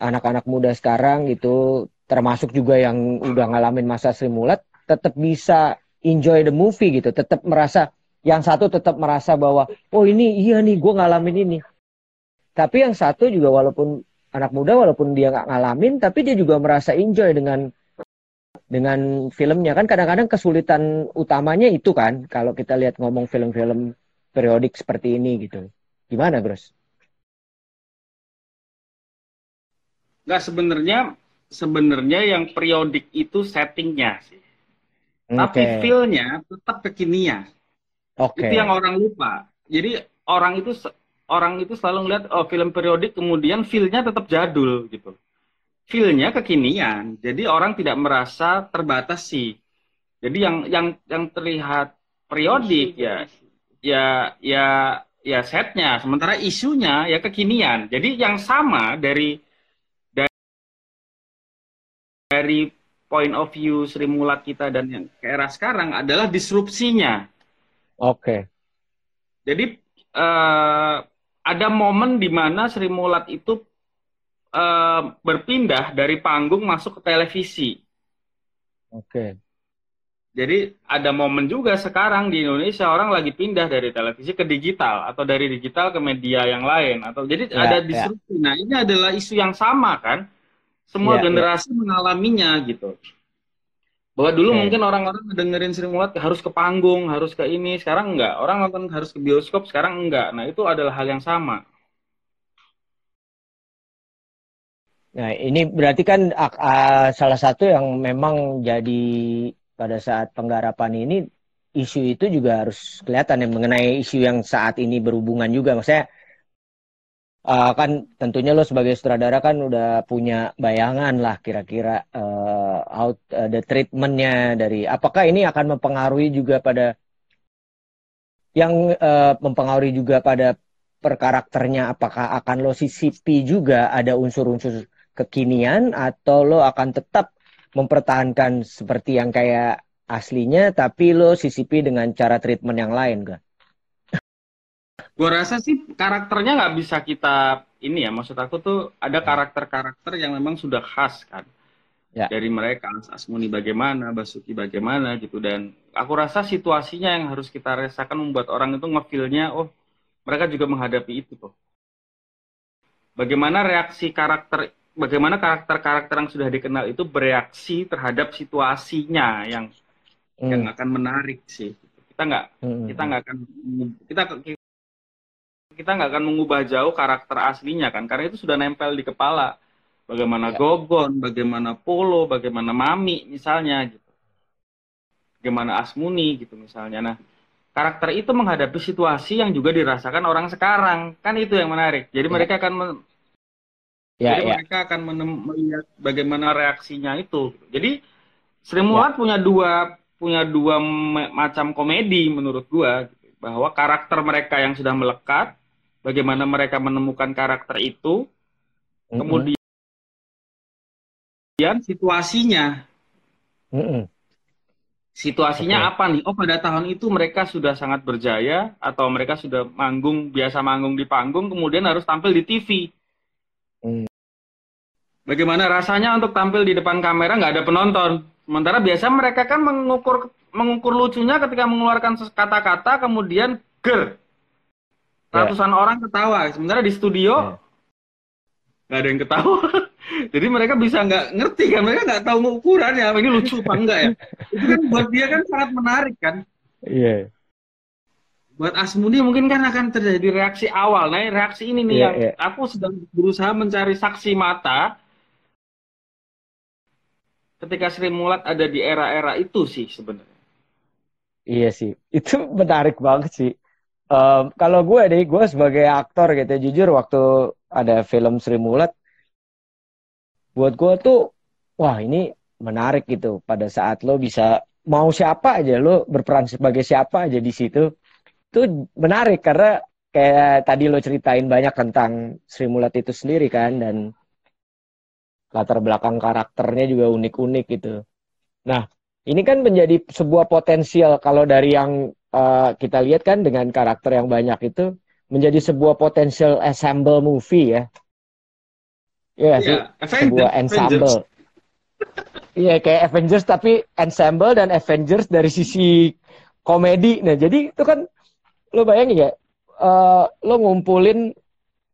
S1: anak-anak muda sekarang gitu, termasuk juga yang udah ngalamin masa Sri Mulat, tetap bisa enjoy the movie gitu, tetap merasa yang satu tetap merasa bahwa oh ini iya nih gue ngalamin ini. Tapi yang satu juga walaupun anak muda walaupun dia nggak ngalamin, tapi dia juga merasa enjoy dengan dengan filmnya kan kadang-kadang kesulitan utamanya itu kan kalau kita lihat ngomong film-film periodik seperti ini gitu. Gimana, Bros?
S2: Nggak sebenarnya sebenarnya yang periodik itu settingnya sih. Okay. Tapi feel-nya tetap kekinian. Okay. Itu yang orang lupa. Jadi orang itu orang itu selalu ngeliat oh film periodik kemudian feel-nya tetap jadul gitu feel-nya kekinian. Jadi orang tidak merasa terbatas sih. Jadi yang yang yang terlihat periodik ya ya ya ya setnya, sementara isunya ya kekinian. Jadi yang sama dari dari, dari point of view Sri Mulat kita dan yang ke era sekarang adalah disrupsinya.
S1: Oke. Okay.
S2: Jadi uh, ada momen di mana Sri Mulat itu uh, berpindah dari panggung masuk ke televisi.
S1: Oke. Okay.
S2: Jadi ada momen juga sekarang di Indonesia orang lagi pindah dari televisi ke digital atau dari digital ke media yang lain atau jadi yeah, ada ya. disrupsi. Yeah. Nah ini adalah isu yang sama kan, semua yeah, ya. generasi mengalaminya gitu. Bahwa dulu okay. mungkin orang-orang dengerin Sri Mulat harus ke panggung, harus ke ini, sekarang enggak. Orang nonton harus ke bioskop, sekarang enggak. Nah itu adalah hal yang sama.
S1: Nah, ini berarti kan uh, salah satu yang memang jadi pada saat penggarapan ini isu itu juga harus kelihatan ya mengenai isu yang saat ini berhubungan juga. Maksudnya uh, kan tentunya lo sebagai sutradara kan udah punya bayangan lah kira-kira uh, out uh, the treatmentnya dari apakah ini akan mempengaruhi juga pada yang uh, mempengaruhi juga pada per karakternya apakah akan lo sisipi juga ada unsur-unsur kekinian atau lo akan tetap mempertahankan seperti yang kayak aslinya tapi lo sisipi dengan cara treatment yang lain gak?
S2: Gue rasa sih karakternya nggak bisa kita ini ya maksud aku tuh ada ya. karakter-karakter yang memang sudah khas kan ya. dari mereka Asmuni bagaimana Basuki bagaimana gitu dan aku rasa situasinya yang harus kita rasakan membuat orang itu ngefilnya oh mereka juga menghadapi itu tuh bagaimana reaksi karakter bagaimana karakter-karakter yang sudah dikenal itu bereaksi terhadap situasinya yang hmm. yang akan menarik sih. Kita kita nggak hmm. kita nggak akan kita kita nggak akan mengubah jauh karakter aslinya kan karena itu sudah nempel di kepala bagaimana ya. Gogon bagaimana Polo bagaimana Mami misalnya gitu bagaimana Asmuni gitu misalnya nah karakter itu menghadapi situasi yang juga dirasakan orang sekarang kan itu yang menarik jadi ya. mereka akan ya, jadi ya. mereka akan melihat bagaimana reaksinya itu jadi Sri Mulat ya. punya dua punya dua macam komedi menurut gua bahwa karakter mereka yang sudah melekat bagaimana mereka menemukan karakter itu mm -hmm. kemudian situasinya mm -hmm. situasinya okay. apa nih oh pada tahun itu mereka sudah sangat berjaya atau mereka sudah manggung biasa manggung di panggung kemudian harus tampil di TV mm. bagaimana rasanya untuk tampil di depan kamera nggak ada penonton Sementara biasa mereka kan mengukur mengukur lucunya ketika mengeluarkan kata-kata kemudian ger. Ya. Ratusan yeah. orang ketawa. Sementara di studio ya. nggak yeah. ada yang ketawa. Jadi mereka bisa nggak ngerti kan, mereka nggak tahu ukurannya ini lucu apa enggak ya. Itu kan buat dia kan sangat menarik kan. Iya. Yeah. Buat Asmuni mungkin kan akan terjadi reaksi awal. Nah, reaksi ini nih yeah, yang yeah. aku sedang berusaha mencari saksi mata ketika Sri Mulat ada di era-era itu sih sebenarnya.
S1: Iya sih, itu menarik banget sih. Um, kalau gue deh, gue sebagai aktor gitu, jujur waktu ada film Sri Mulat, buat gue tuh, wah ini menarik gitu. Pada saat lo bisa mau siapa aja, lo berperan sebagai siapa aja di situ, itu menarik karena kayak tadi lo ceritain banyak tentang Sri Mulat itu sendiri kan, dan latar belakang karakternya juga unik-unik gitu. Nah, ini kan menjadi sebuah potensial kalau dari yang uh, kita lihat kan dengan karakter yang banyak itu menjadi sebuah potensial ensemble movie ya. Iya yeah, sih, sebuah ensemble. Iya kayak Avengers tapi ensemble dan Avengers dari sisi komedi. Nah jadi itu kan lo bayangin ya, uh, lo ngumpulin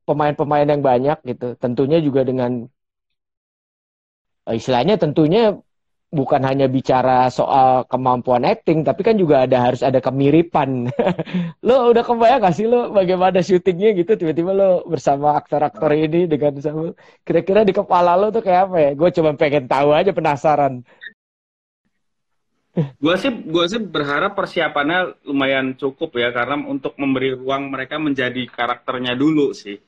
S1: pemain-pemain yang banyak gitu. Tentunya juga dengan Eh, istilahnya tentunya bukan hanya bicara soal kemampuan acting, tapi kan juga ada harus ada kemiripan. lo udah kebayang gak sih lo bagaimana syutingnya gitu tiba-tiba lo bersama aktor-aktor ini dengan sama kira-kira di kepala lo tuh kayak apa ya? Gue cuma pengen tahu aja penasaran.
S2: gue sih gue sih berharap persiapannya lumayan cukup ya karena untuk memberi ruang mereka menjadi karakternya dulu sih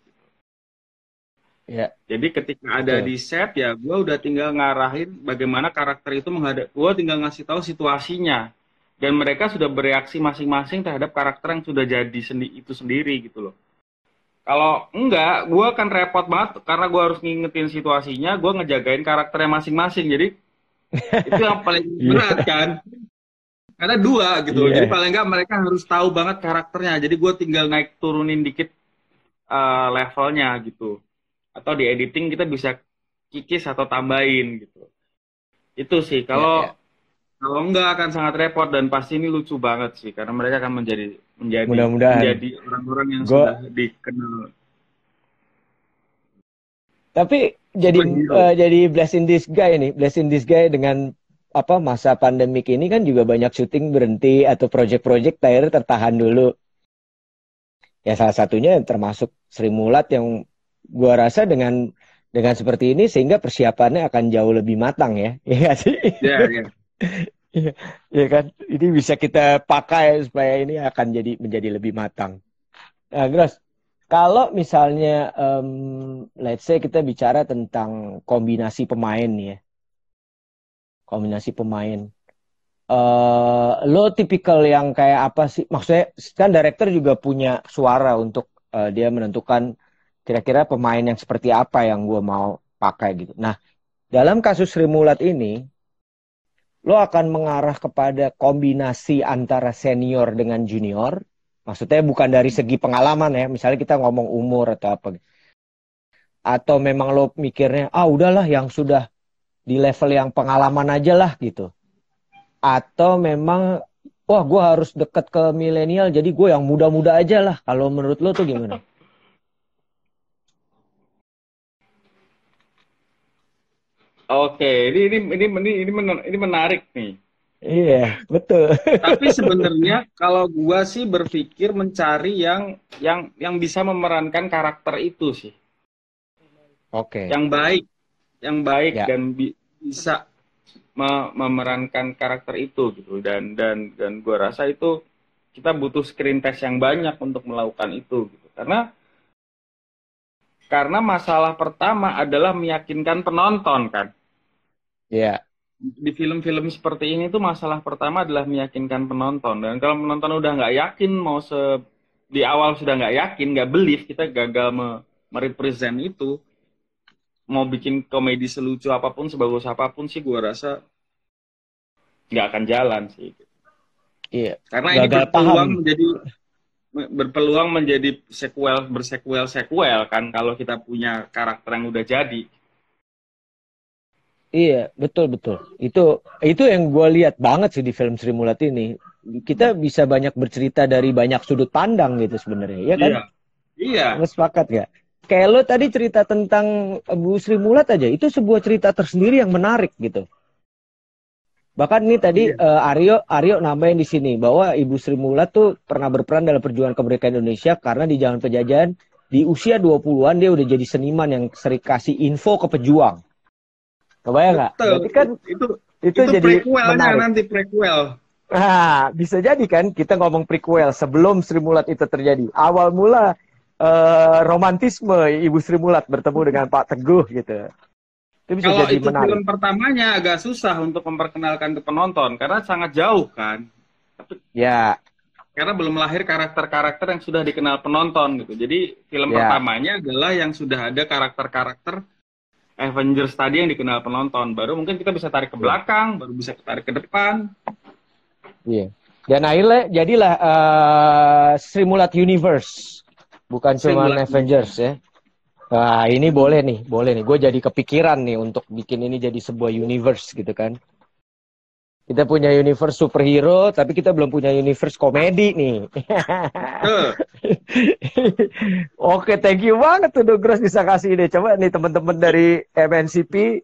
S2: Ya. Jadi ketika ada di set ya gue udah tinggal ngarahin bagaimana karakter itu menghadap gue tinggal ngasih tahu situasinya dan mereka sudah bereaksi masing-masing terhadap karakter yang sudah jadi sendi itu sendiri gitu loh. Kalau enggak, gue akan repot banget karena gue harus ngingetin situasinya, gue ngejagain karakternya masing-masing. Jadi itu yang paling iya. berat kan. Karena dua gitu. Yeah. Jadi paling enggak mereka harus tahu banget karakternya. Jadi gue tinggal naik turunin dikit uh, levelnya gitu atau di editing kita bisa kikis atau tambahin gitu itu sih kalau ya, ya. kalau enggak akan sangat repot dan pasti ini lucu banget sih karena mereka akan menjadi menjadi
S1: Mudah-mudahan.
S2: menjadi orang-orang yang Gua... sudah dikenal
S1: tapi jadi uh, jadi blessing this guy nih blessing this guy dengan apa masa pandemik ini kan juga banyak syuting berhenti atau project-project terakhir tertahan dulu ya salah satunya termasuk Sri Mulat yang gua rasa dengan dengan seperti ini sehingga persiapannya akan jauh lebih matang ya, ya sih? Iya, iya. Iya, ya kan. Ini bisa kita pakai supaya ini akan jadi menjadi lebih matang. Nah, Gros, kalau misalnya um, let's say kita bicara tentang kombinasi pemain ya. Kombinasi pemain. Uh, lo tipikal yang kayak apa sih? Maksudnya kan director juga punya suara untuk uh, dia menentukan kira-kira pemain yang seperti apa yang gue mau pakai gitu. Nah, dalam kasus Rimulat ini, lo akan mengarah kepada kombinasi antara senior dengan junior. Maksudnya bukan dari segi pengalaman ya, misalnya kita ngomong umur atau apa. Atau memang lo mikirnya, ah udahlah yang sudah di level yang pengalaman aja lah gitu. Atau memang, wah gue harus deket ke milenial, jadi gue yang muda-muda aja lah. Kalau menurut lo tuh gimana?
S2: Oke, ini ini ini ini ini, ini menarik nih.
S1: Iya, betul.
S2: Tapi sebenarnya kalau gua sih berpikir mencari yang yang yang bisa memerankan karakter itu sih.
S1: Oke.
S2: Yang baik, yang baik
S1: Ya.
S2: dan bi- bisa me- memerankan karakter itu gitu. Dan dan dan gua rasa itu kita butuh screen test yang banyak untuk melakukan itu gitu. Karena karena masalah pertama adalah meyakinkan penonton kan.
S1: Iya.
S2: di film-film seperti ini tuh masalah pertama adalah meyakinkan penonton dan kalau penonton udah nggak yakin mau se di awal sudah nggak yakin nggak believe kita gagal me merepresent itu mau bikin komedi selucu apa pun sebagus apa pun sih gua rasa nggak akan jalan sih
S1: Iya.
S2: karena ini
S1: Gagal
S2: berpeluang
S1: paham.
S2: menjadi berpeluang menjadi sequel bersequel sequel kan kalau kita punya karakter yang udah jadi
S1: Iya, betul betul. Itu itu yang gue lihat banget sih di film Sri Mulat ini. Kita bisa banyak bercerita dari banyak sudut pandang gitu sebenarnya, ya kan?
S2: iya iya
S1: sepakat gak? Kayak lo tadi cerita tentang Bu Sri Mulat aja, itu sebuah cerita tersendiri yang menarik gitu. Bahkan nih tadi
S2: Iya.
S1: eh, Aryo Aryo nambahin di sini bahwa Ibu Sri Mulat tuh pernah berperan dalam perjuangan kemerdekaan Indonesia karena di zaman penjajahan di usia 20-an dia udah jadi seniman yang sering kasih info ke pejuang. Kebayang nggak? Berarti kan
S2: itu
S1: itu,
S2: itu
S1: jadi
S2: prequelnya nanti prequel
S1: Nah, bisa jadi kan kita ngomong prequel sebelum Sri Mulat itu terjadi. Awal mula eh, romantisme Ibu Sri Mulat bertemu dengan Pak Teguh gitu. Itu bisa
S2: Kalau
S1: jadi
S2: itu
S1: menarik.
S2: film pertamanya agak susah untuk memperkenalkan ke penonton karena sangat jauh kan.
S1: Ya,
S2: Karena belum lahir karakter-karakter yang sudah dikenal penonton gitu. Jadi film
S1: Ya.
S2: pertamanya adalah yang sudah ada karakter-karakter Avengers tadi yang dikenal penonton. Baru mungkin kita bisa tarik ke
S1: Ya.
S2: belakang, baru bisa tarik ke depan.
S1: iya. Dan akhirnya jadilah eh, Sri Mulat Universe, bukan cuma Avengers ya. Nah, ini boleh nih, boleh nih. Gue jadi kepikiran nih untuk bikin ini jadi sebuah universe gitu kan. Kita punya universe superhero, tapi kita belum punya universe komedi nih.
S2: Tuh,
S1: Oke, thank you banget tuh Dogros bisa kasih ide. Coba nih teman-teman dari MNCP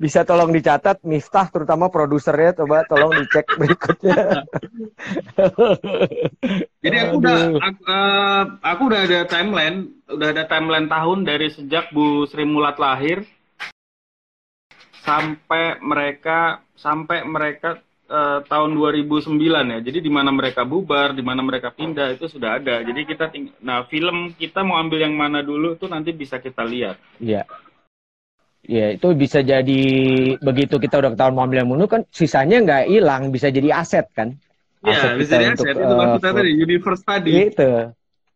S1: bisa tolong dicatat Miftah terutama produsernya coba tolong dicek berikutnya.
S2: Jadi aku udah aku, eh, aku udah ada timeline, udah ada timeline tahun dari sejak Bu Sri Mulat lahir sampai mereka sampai mereka eh, tahun 2009 ya. Jadi di mana mereka bubar, di mana mereka pindah itu sudah ada. Jadi kita ting- nah film kita mau ambil yang mana dulu tuh nanti bisa kita lihat.
S1: Iya. Iya, itu bisa jadi begitu kita udah ketahuan mau ambil yang menu kan sisanya nggak hilang, bisa jadi aset kan?
S2: Iya, bisa
S1: kita
S2: jadi
S1: untuk,
S2: aset. Itu maksud
S1: eh,
S2: saya tadi universe tadi.
S1: Gitu.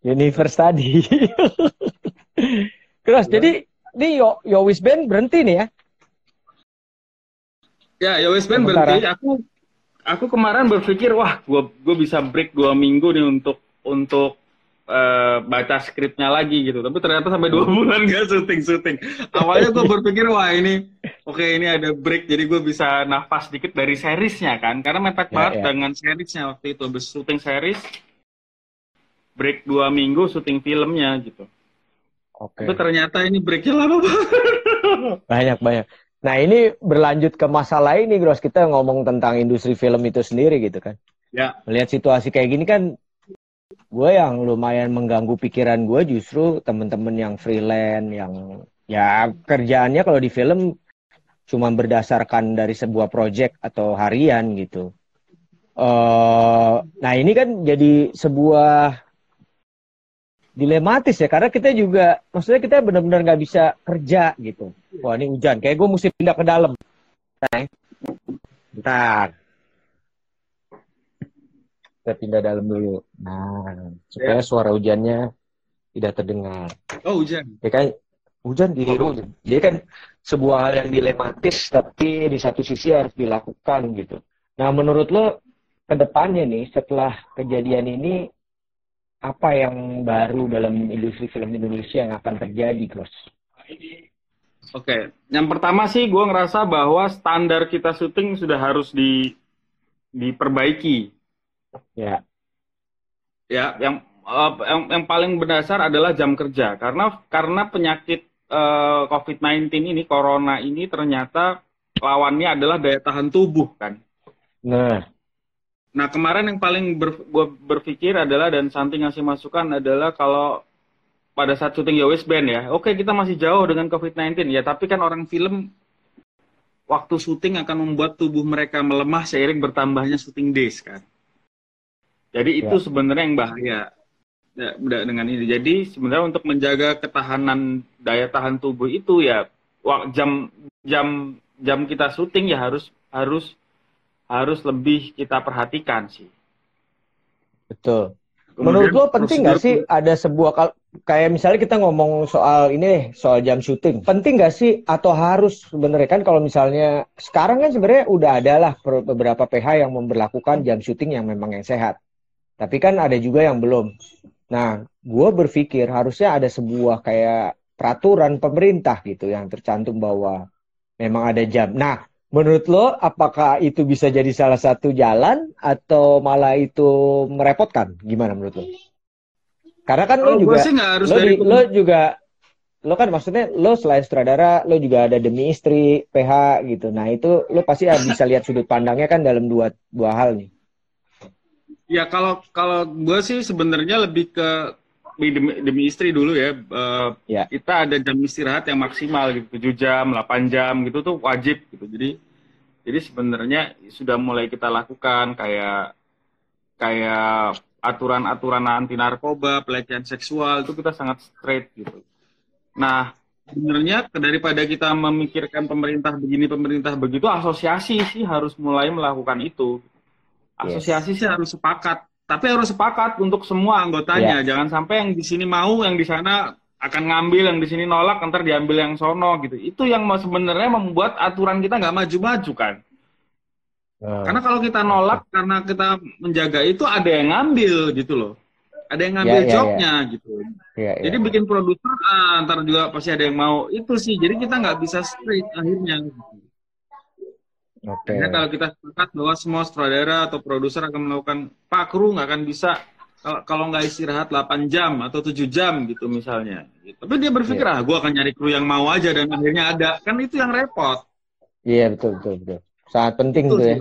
S1: Universe tadi. Terus jadi ini Yo Yowis Band berhenti nih ya?
S2: Ya, ya wes Ben berhenti. Aku aku kemarin berpikir wah, gua gua bisa break dua minggu nih untuk untuk eh, baca skripnya lagi gitu. Tapi ternyata sampai dua bulan gak syuting syuting. Awalnya gue berpikir wah ini oke ini ada break jadi gue bisa nafas dikit dari seriesnya kan. Karena mepet
S1: Ya,
S2: banget
S1: ya.
S2: dengan seriesnya waktu itu. Habis syuting series break dua minggu syuting filmnya gitu.
S1: Oke.
S2: Tapi ternyata ini breaknya lama banget.
S1: Banyak banyak. Nah ini berlanjut ke masalah ini, Gros. Kita ngomong tentang industri film itu sendiri gitu kan.
S2: Ya.
S1: Melihat situasi kayak gini kan, gue yang lumayan mengganggu pikiran gue justru temen-temen yang freelance, yang ya kerjaannya kalau di film cuma berdasarkan dari sebuah project atau harian gitu. eh nah ini kan jadi sebuah dilematis ya karena kita juga maksudnya kita benar-benar nggak bisa kerja gitu. Wah ini hujan, kayak gue mesti pindah ke dalam. Bentar. Kita pindah dalam dulu. Nah, supaya suara hujannya tidak terdengar.
S2: Oh hujan.
S1: Ya kan hujan di hujan. Jadi kan sebuah hal yang dilematis tapi di satu sisi harus dilakukan gitu. Nah, menurut lo ke depannya nih setelah kejadian ini apa yang baru dalam industri film Indonesia yang akan terjadi, Gros?
S2: Oke, yang pertama sih gue ngerasa bahwa standar kita syuting sudah harus di diperbaiki.
S1: Ya,
S2: Ya, yang eh, yang, yang paling berdasar adalah jam kerja karena karena penyakit eh, COVID-19 ini, corona ini ternyata lawannya adalah daya tahan tubuh kan.
S1: Nah,
S2: Nah kemarin yang paling ber, gue berpikir adalah dan Santi ngasih masukan adalah kalau pada saat syuting wes band ya, oke kita masih jauh dengan COVID-19 ya, tapi kan orang film waktu syuting akan membuat tubuh mereka melemah seiring bertambahnya syuting days kan. Jadi itu
S1: Ya.
S2: sebenarnya yang bahaya ya, dengan ini. Jadi sebenarnya untuk menjaga ketahanan daya tahan tubuh itu ya jam jam jam kita syuting ya harus harus harus lebih kita perhatikan sih.
S1: betul.
S2: Kemudian
S1: Menurut lo penting nggak sih ada sebuah kal- kayak misalnya kita ngomong soal ini deh, soal jam syuting. Penting nggak sih atau harus sebenarnya kan kalau misalnya sekarang kan sebenarnya udah ada lah beberapa PH yang memberlakukan jam syuting yang memang yang sehat. Tapi kan ada juga yang belum. Nah, gue berpikir harusnya ada sebuah kayak peraturan pemerintah gitu yang tercantum bahwa memang ada jam. Nah, menurut lo apakah itu bisa jadi salah satu jalan atau malah itu merepotkan? Gimana menurut lo? Karena kan lo juga
S2: sih harus
S1: lo,
S2: dari
S1: lo juga lo kan maksudnya lo selain sutradara lo juga ada demi istri PH gitu nah itu lo pasti bisa lihat sudut pandangnya kan dalam dua dua hal nih
S2: Ya kalau kalau gue sih sebenarnya lebih ke demi, demi istri dulu ya. Eh,
S1: Ya.
S2: Kita ada jam istirahat yang maksimal gitu, 7 jam, 8 jam gitu tuh wajib gitu. Jadi jadi sebenarnya sudah mulai kita lakukan kayak kayak aturan-aturan anti narkoba, pelecehan seksual itu kita sangat straight gitu. Nah, sebenarnya daripada kita memikirkan pemerintah begini, pemerintah begitu, asosiasi sih harus mulai melakukan itu. Asosiasi sih harus sepakat, tapi harus sepakat untuk semua anggotanya. Jangan sampai yang di sini mau, yang di sana akan ngambil, yang di sini nolak, ntar diambil yang sono gitu. Itu yang sebenarnya membuat aturan kita nggak maju-maju kan.
S1: Nah,
S2: Karena kalau kita nolak karena kita menjaga itu ada yang ngambil gitu loh. Ada yang ngambil
S1: Ya, ya,
S2: jobnya gitu.
S1: iya, iya.
S2: Jadi bikin produser ah, ntar juga pasti ada yang mau itu sih. Jadi kita nggak bisa straight akhirnya.
S1: Oke
S2: Akhirnya kalau kita sepakat bahwa semua sutradara atau produser akan melakukan Pak kru nggak akan bisa kalau- kalau nggak istirahat 8 jam atau 7 jam gitu misalnya. Tapi dia berpikir
S1: Iya.
S2: ah gue akan nyari kru yang mau aja dan akhirnya ada. Kan itu yang repot.
S1: iya betul betul betul sangat penting
S2: Betul
S1: tuh ya.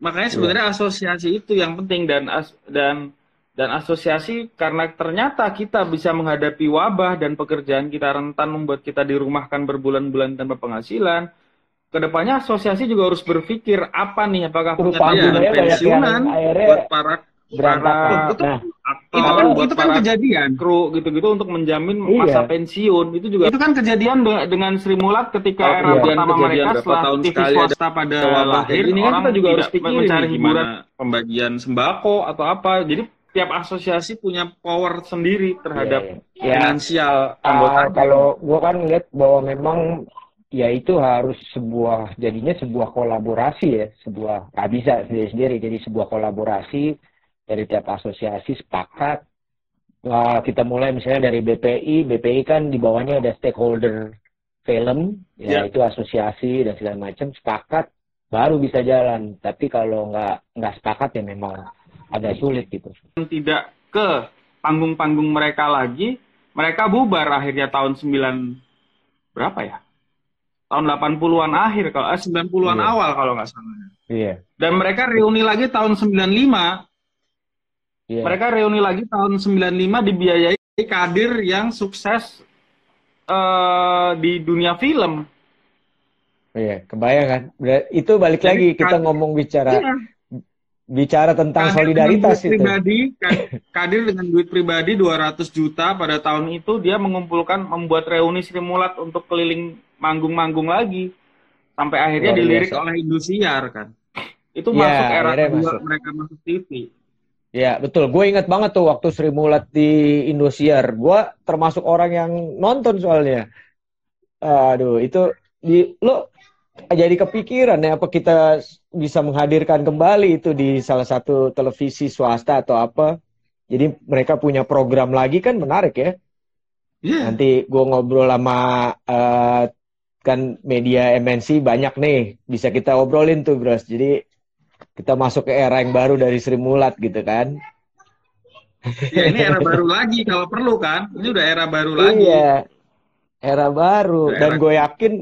S2: Makanya sebenarnya asosiasi itu yang penting dan as- dan dan asosiasi karena ternyata kita bisa menghadapi wabah dan pekerjaan kita rentan membuat kita dirumahkan berbulan-bulan tanpa penghasilan. Ke depannya asosiasi juga harus berpikir apa nih apakah
S1: banyak yang
S2: pensiunan buat para
S1: berantakan
S2: para-
S1: nah
S2: aktor,
S3: itu kan
S2: buat
S3: itu kan
S2: para
S3: kejadian.
S2: kru gitu-gitu untuk menjamin
S1: Iya.
S2: masa pensiun itu juga itu kan kejadian de- dengan Sri Mulat ketika
S3: Oh,
S2: era
S1: iya.
S2: pertama
S3: Kejadian
S2: mereka setelah
S3: tahun
S2: TV
S3: sekali ada
S2: swasta pada lahir
S3: gini kan
S2: orang
S3: kita juga harus pikirin
S2: mencari hiburan pembagian sembako atau apa jadi tiap asosiasi punya power sendiri terhadap
S1: iya, iya. Ya,
S2: finansial
S1: Ah,
S2: anggotanya
S1: kalau gua kan lihat bahwa memang ya itu harus sebuah jadinya sebuah kolaborasi ya sebuah nggak bisa sendiri sendiri jadi sebuah kolaborasi dari tiap asosiasi sepakat. Wah, kita mulai misalnya dari BPI BPI kan di bawahnya ada stakeholder film ya
S2: Ya.
S1: itu asosiasi dan segala macam sepakat baru bisa jalan. Tapi kalau nggak nggak sepakat ya memang agak sulit gitu.
S2: Tidak ke panggung-panggung mereka lagi mereka bubar akhirnya tahun 9 berapa ya tahun 80-an akhir kalau eh, 90-an
S1: Iya.
S2: awal kalau nggak salah.
S1: Iya.
S2: Dan mereka reuni lagi tahun 95
S1: iya.
S2: Mereka reuni lagi tahun 95 dibiayai kadir yang sukses eh, di dunia film.
S1: Iya kebayang kan? Itu balik
S2: Jadi
S1: lagi kita
S2: kan-
S1: ngomong bicara
S2: Iya.
S1: Bicara tentang
S2: Kadir
S1: solidaritas
S2: dengan duit
S1: itu
S2: pribadi Ka- kadir dengan duit pribadi 200 juta pada tahun itu dia mengumpulkan membuat reuni Sri Mulat untuk keliling manggung-manggung lagi sampai akhirnya
S1: Luar
S2: dilirik
S1: biasa.
S2: oleh Indosiar kan itu
S1: Ya,
S2: masuk era kedua
S1: masuk.
S2: mereka masuk TV
S1: Ya, betul. Gue ingat banget tuh waktu Sri Mulat di Indosiar. Gue termasuk orang yang nonton soalnya. Aduh, itu di lo jadi kepikiran ya apa kita bisa menghadirkan kembali itu di salah satu televisi swasta atau apa. Jadi mereka punya program lagi kan menarik ya.
S2: Iya.
S1: Nanti gue ngobrol sama eh, kan media MNC banyak nih, bisa kita obrolin tuh, Bros. Jadi kita masuk ke era yang baru dari Sri Mulat gitu kan.
S2: ya ini era baru lagi kalau perlu kan ini udah era baru lagi
S1: Iya, era baru.
S2: Udah
S1: Dan
S2: era-
S1: gue yakin,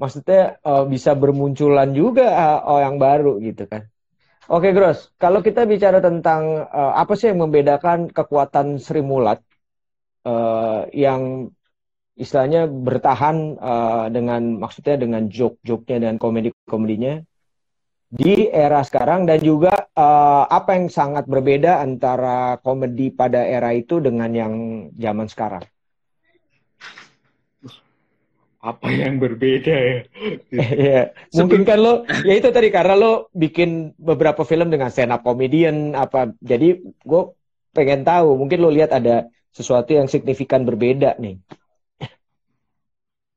S1: maksudnya eh, bisa bermunculan juga oh yang baru gitu kan. Oke, Gros. Kalau kita bicara tentang uh, apa sih yang membedakan kekuatan Sri Mulat uh, yang istilahnya bertahan uh, dengan maksudnya dengan joke-joknya dan komedi-komedinya di era sekarang dan juga uh, apa yang sangat berbeda antara komedi pada era itu dengan yang zaman sekarang?
S2: Apa yang berbeda ya?
S1: ya mungkin kan lo, ya itu tadi karena lo bikin beberapa film dengan stand up comedian apa, jadi gue pengen tahu, mungkin lo lihat ada sesuatu yang signifikan berbeda nih.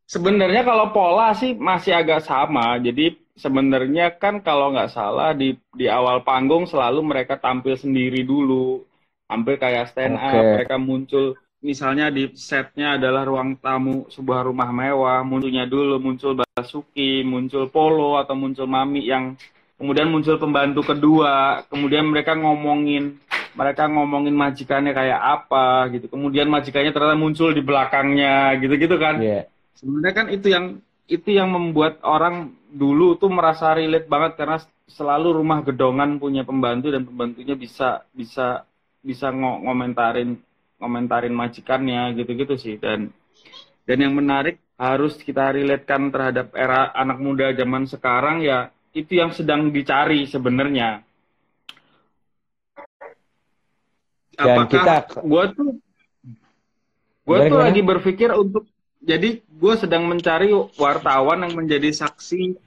S2: Sebenarnya kalau pola sih masih agak sama, jadi sebenarnya kan kalau nggak salah di di awal panggung selalu mereka tampil sendiri dulu, hampir kayak stand up, okay. mereka muncul misalnya di setnya adalah ruang tamu sebuah rumah mewah, munculnya dulu muncul Basuki, muncul Polo atau muncul Mami yang kemudian muncul pembantu kedua, kemudian mereka ngomongin mereka ngomongin majikannya kayak apa gitu, kemudian majikannya ternyata muncul di belakangnya gitu-gitu kan. Yeah. Sebenarnya kan itu yang itu yang membuat orang dulu tuh merasa relate banget karena selalu rumah gedongan punya pembantu dan pembantunya bisa bisa bisa ngomentarin komentarin majikannya gitu-gitu sih dan dan yang menarik harus kita relatekan terhadap era anak muda zaman sekarang ya itu yang sedang dicari sebenarnya. Dan Apakah kita gue tuh gue tuh lagi berpikir untuk jadi gue sedang mencari wartawan yang menjadi saksi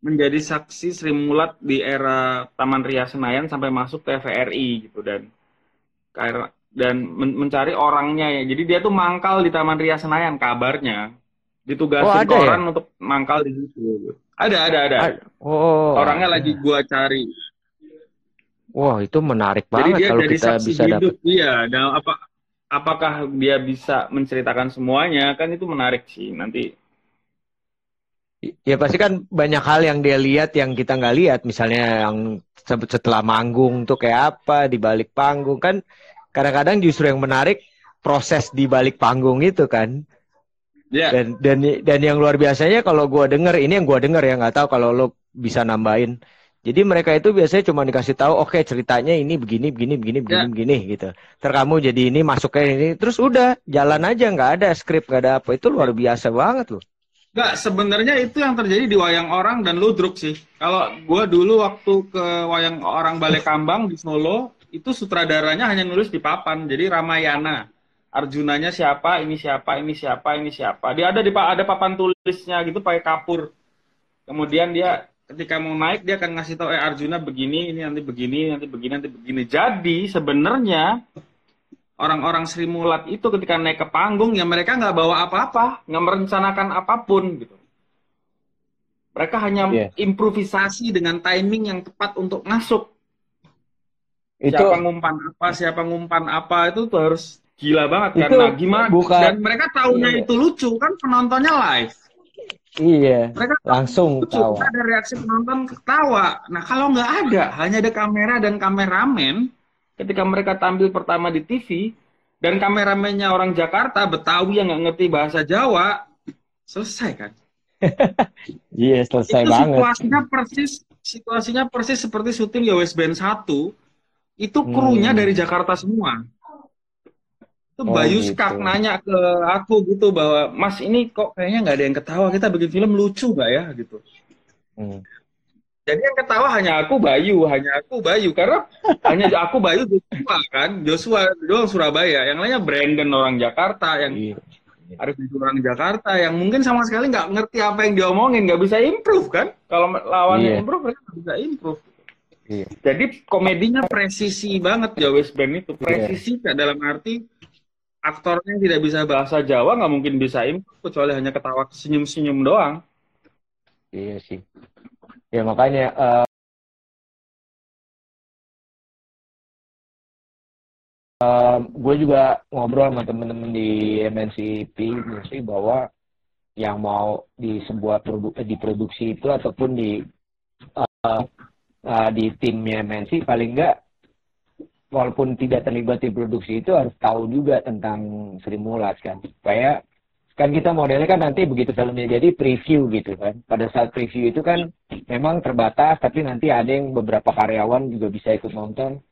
S2: menjadi saksi Sri Mulat di era Taman Ria Senayan sampai masuk TVRI gitu dan karena dan men mencari orangnya ya. Jadi dia tuh mangkal di Taman Ria Senayan kabarnya. Ditugasin oh, koran ya? untuk mangkal di situ. Ada, ada, ada. Oh. Orangnya lagi gua cari.
S1: Wah, itu menarik banget Jadi dia kalau kita bisa dapat.
S2: Iya, dan apa apakah dia bisa menceritakan semuanya? Kan itu menarik sih nanti.
S1: Ya pasti kan banyak hal yang dia lihat yang kita nggak lihat, misalnya yang setelah manggung tuh kayak apa di balik panggung kan kadang-kadang justru yang menarik proses di balik panggung itu kan. Yeah. Dan dan dan yang luar biasanya kalau gua denger ini yang gua denger ya nggak tahu kalau lo bisa nambahin. Jadi mereka itu biasanya cuma dikasih tahu, oke okay, ceritanya ini begini, begini, begini, begini, yeah. begini gitu. Terus kamu jadi ini masuknya ini, terus udah jalan aja nggak ada skrip nggak ada apa itu luar biasa banget loh.
S2: Enggak, sebenarnya itu yang terjadi di wayang orang dan ludruk sih. Kalau gua dulu waktu ke wayang orang Balai Kambang di Solo, itu sutradaranya hanya nulis di papan. Jadi Ramayana. Arjunanya siapa, ini siapa, ini siapa, ini siapa. Dia ada di ada papan tulisnya gitu pakai kapur. Kemudian dia ketika mau naik dia akan ngasih tahu eh Arjuna begini, ini nanti begini, nanti begini, nanti begini. Jadi sebenarnya orang-orang Sri Mulat itu ketika naik ke panggung ya mereka nggak bawa apa-apa, nggak merencanakan apa pun gitu. Mereka hanya yeah. improvisasi dengan timing yang tepat untuk masuk itu siapa ngumpan apa siapa ngumpan apa itu tuh harus gila banget itu karena gimana? bukan, dan mereka tahunya iya. itu lucu kan penontonnya live.
S1: Iya mereka langsung lucu, tawa
S2: ada reaksi penonton ketawa. Nah kalau nggak ada hanya ada kamera dan kameramen ketika mereka tampil pertama di TV dan kameramennya orang Jakarta Betawi yang nggak ngerti bahasa Jawa selesai kan?
S1: Iya selesai
S2: itu
S1: banget.
S2: situasinya persis situasinya persis seperti syuting West Band 1 itu krunya hmm. dari Jakarta semua. Itu oh, Bayu gitu. Skak nanya ke aku gitu bahwa Mas ini kok kayaknya nggak ada yang ketawa kita bikin film lucu nggak ya gitu. Hmm. Jadi yang ketawa hanya aku Bayu, hanya aku Bayu karena hanya aku Bayu Joshua kan, Joshua doang Surabaya, yang lainnya Brandon orang Jakarta, yang iya. Arif orang Jakarta yang mungkin sama sekali nggak ngerti apa yang diomongin, nggak bisa improve kan? Kalau lawannya iya. improve mereka nggak bisa improve. Iya. Jadi komedinya presisi banget ya West Band itu. Iya. Presisi iya. dalam arti aktornya tidak bisa bahasa Jawa nggak mungkin bisa improve kecuali hanya ketawa senyum-senyum doang.
S1: Iya sih. Ya makanya uh, uh, gue juga ngobrol sama temen-temen di MNCP sih bahwa yang mau di sebuah produk diproduksi itu ataupun di uh, uh, di timnya MNC paling enggak walaupun tidak terlibat di produksi itu harus tahu juga tentang Sri Mulat kan supaya kan kita modelnya kan nanti begitu filmnya jadi preview gitu kan. Pada saat preview itu kan memang terbatas, tapi nanti ada yang beberapa karyawan juga bisa ikut nonton.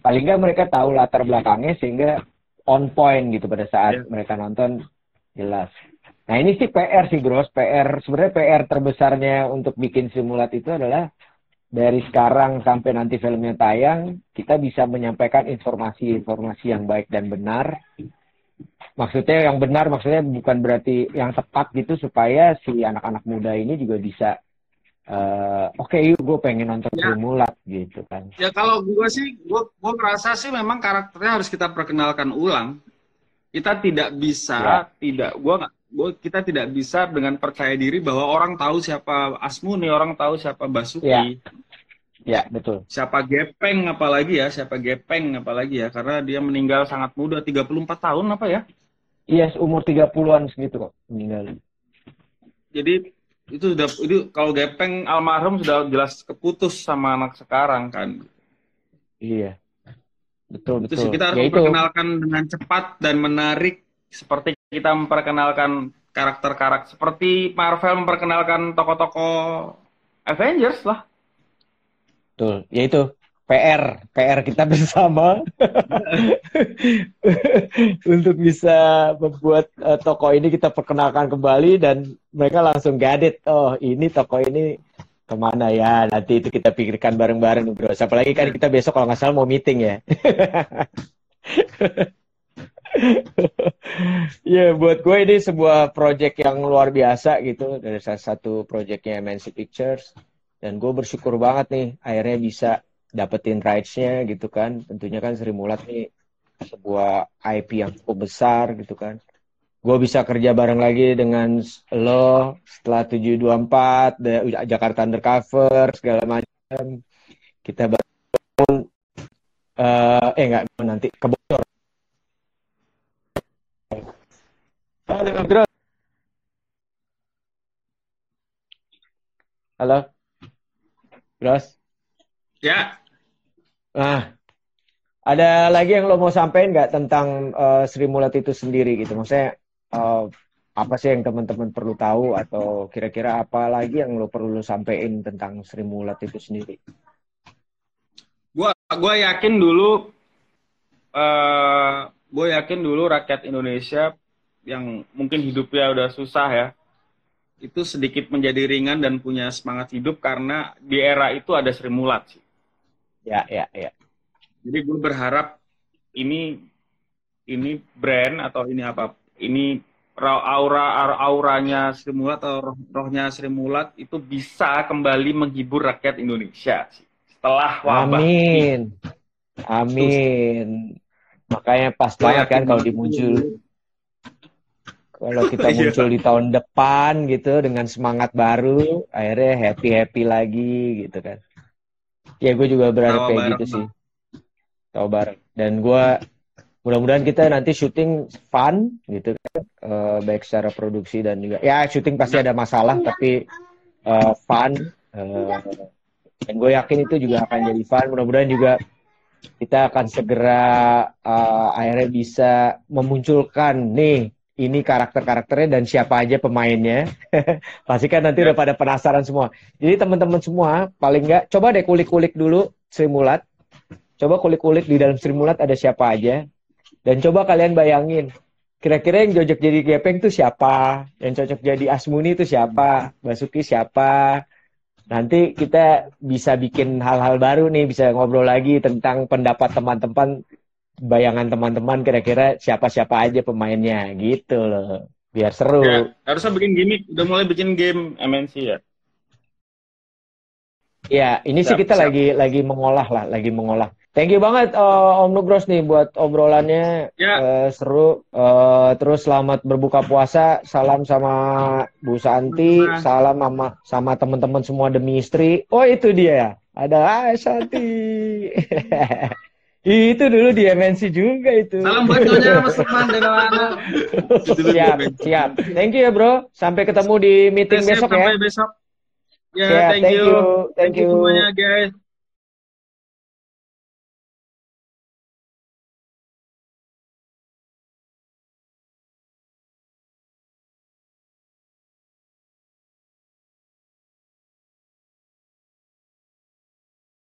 S1: Paling nggak mereka tahu latar belakangnya sehingga on point gitu pada saat yeah. mereka nonton jelas. Nah ini sih PR sih Bros, PR sebenarnya PR terbesarnya untuk bikin simulat itu adalah dari sekarang sampai nanti filmnya tayang, kita bisa menyampaikan informasi-informasi yang baik dan benar maksudnya yang benar maksudnya bukan berarti yang tepat gitu supaya si anak-anak muda ini juga bisa uh, oke okay, yuk gue pengen nonton ya. Mulat gitu kan
S2: ya kalau gue sih gue gue merasa sih memang karakternya harus kita perkenalkan ulang kita tidak bisa ya. tidak gue nggak kita tidak bisa dengan percaya diri bahwa orang tahu siapa Asmuni orang tahu siapa Basuki
S1: ya. Ya, betul.
S2: Siapa Gepeng apalagi ya, siapa Gepeng apalagi ya, karena dia meninggal sangat muda, 34 tahun apa ya?
S1: Iya, yes, umur 30-an segitu kok meninggal.
S2: Jadi itu sudah itu kalau Gepeng almarhum sudah jelas keputus sama anak sekarang kan.
S1: Iya. Betul, betul.
S2: Terus kita harus ya memperkenalkan itu. dengan cepat dan menarik seperti kita memperkenalkan karakter-karakter seperti Marvel memperkenalkan tokoh-tokoh Avengers lah.
S1: Betul, yaitu PR, PR kita bersama untuk bisa membuat uh, toko ini kita perkenalkan kembali dan mereka langsung gadit. Oh, ini toko ini ke mana ya? Nanti itu kita pikirkan bareng-bareng, bro. Apalagi kan kita besok kalau nggak salah mau meeting ya. ya, yeah, buat gue ini sebuah project yang luar biasa gitu. Dari salah satu projectnya MNC Pictures. Dan gue bersyukur banget nih akhirnya bisa dapetin rights-nya gitu kan. Tentunya kan Sri Mulat nih sebuah IP yang cukup besar gitu kan. Gue bisa kerja bareng lagi dengan lo setelah 724 Jakarta Undercover segala macam. Kita bangun uh, eh enggak nanti kebocor halo halo Bros.
S2: Ya.
S1: Nah, ada lagi yang lo mau sampaikan nggak tentang uh, Sri Mulat itu sendiri gitu? Maksudnya uh, apa sih yang teman-teman perlu tahu atau kira-kira apa lagi yang lo perlu sampaikan tentang Sri Mulat itu sendiri?
S2: Gua gua yakin dulu uh, eh, gue yakin dulu rakyat Indonesia yang mungkin hidupnya udah susah ya itu sedikit menjadi ringan dan punya semangat hidup karena di era itu ada Sri Mulat sih.
S1: Ya, ya, ya.
S2: Jadi gue berharap ini ini brand atau ini apa? Ini aura auranya Sri Mulat atau roh, rohnya Sri Mulat itu bisa kembali menghibur rakyat Indonesia sih. Setelah wabah.
S1: Amin. Amin. Makanya pas banget kan kalau dimuncul kalau kita iya. muncul di tahun depan gitu dengan semangat baru akhirnya happy happy lagi gitu kan. Ya gue juga berharap kayak gitu sih. Tahu bareng. Dan gue mudah-mudahan kita nanti syuting fun gitu kan. Uh, baik secara produksi dan juga ya syuting pasti ada masalah tapi uh, fun uh, dan gue yakin itu juga akan jadi fun. Mudah-mudahan juga kita akan segera uh, akhirnya bisa memunculkan nih ini karakter-karakternya dan siapa aja pemainnya. Pasti kan nanti udah pada penasaran semua. Jadi teman-teman semua, paling nggak coba deh kulik-kulik dulu Sri Mulat. Coba kulik-kulik di dalam Sri Mulat ada siapa aja. Dan coba kalian bayangin, kira-kira yang cocok jadi Gepeng tuh siapa? Yang cocok jadi Asmuni itu siapa? Basuki siapa? Nanti kita bisa bikin hal-hal baru nih, bisa ngobrol lagi tentang pendapat teman-teman bayangan teman-teman kira-kira siapa-siapa aja pemainnya gitu loh. Biar seru. Ya,
S2: harusnya bikin gimmick. Udah mulai bikin game MNC ya.
S1: Ya ini siap, sih kita siap. lagi lagi mengolah lah lagi mengolah. Thank you banget uh, Om Nugros nih buat obrolannya. Ya. uh, seru. Uh, terus selamat berbuka puasa. Salam sama Bu Santi nah. salam sama sama teman-teman semua demi istri. Oh itu dia ya. Ada Santi Itu dulu di MNC juga itu.
S2: Salam buat Nyonya Mas Lukman dan anak
S1: Siap, siap. Thank you ya bro. Sampai ketemu di meeting besok ya.
S2: Sampai besok.
S1: Ya, yeah, thank, thank you. you.
S2: Thank, thank you semuanya guys.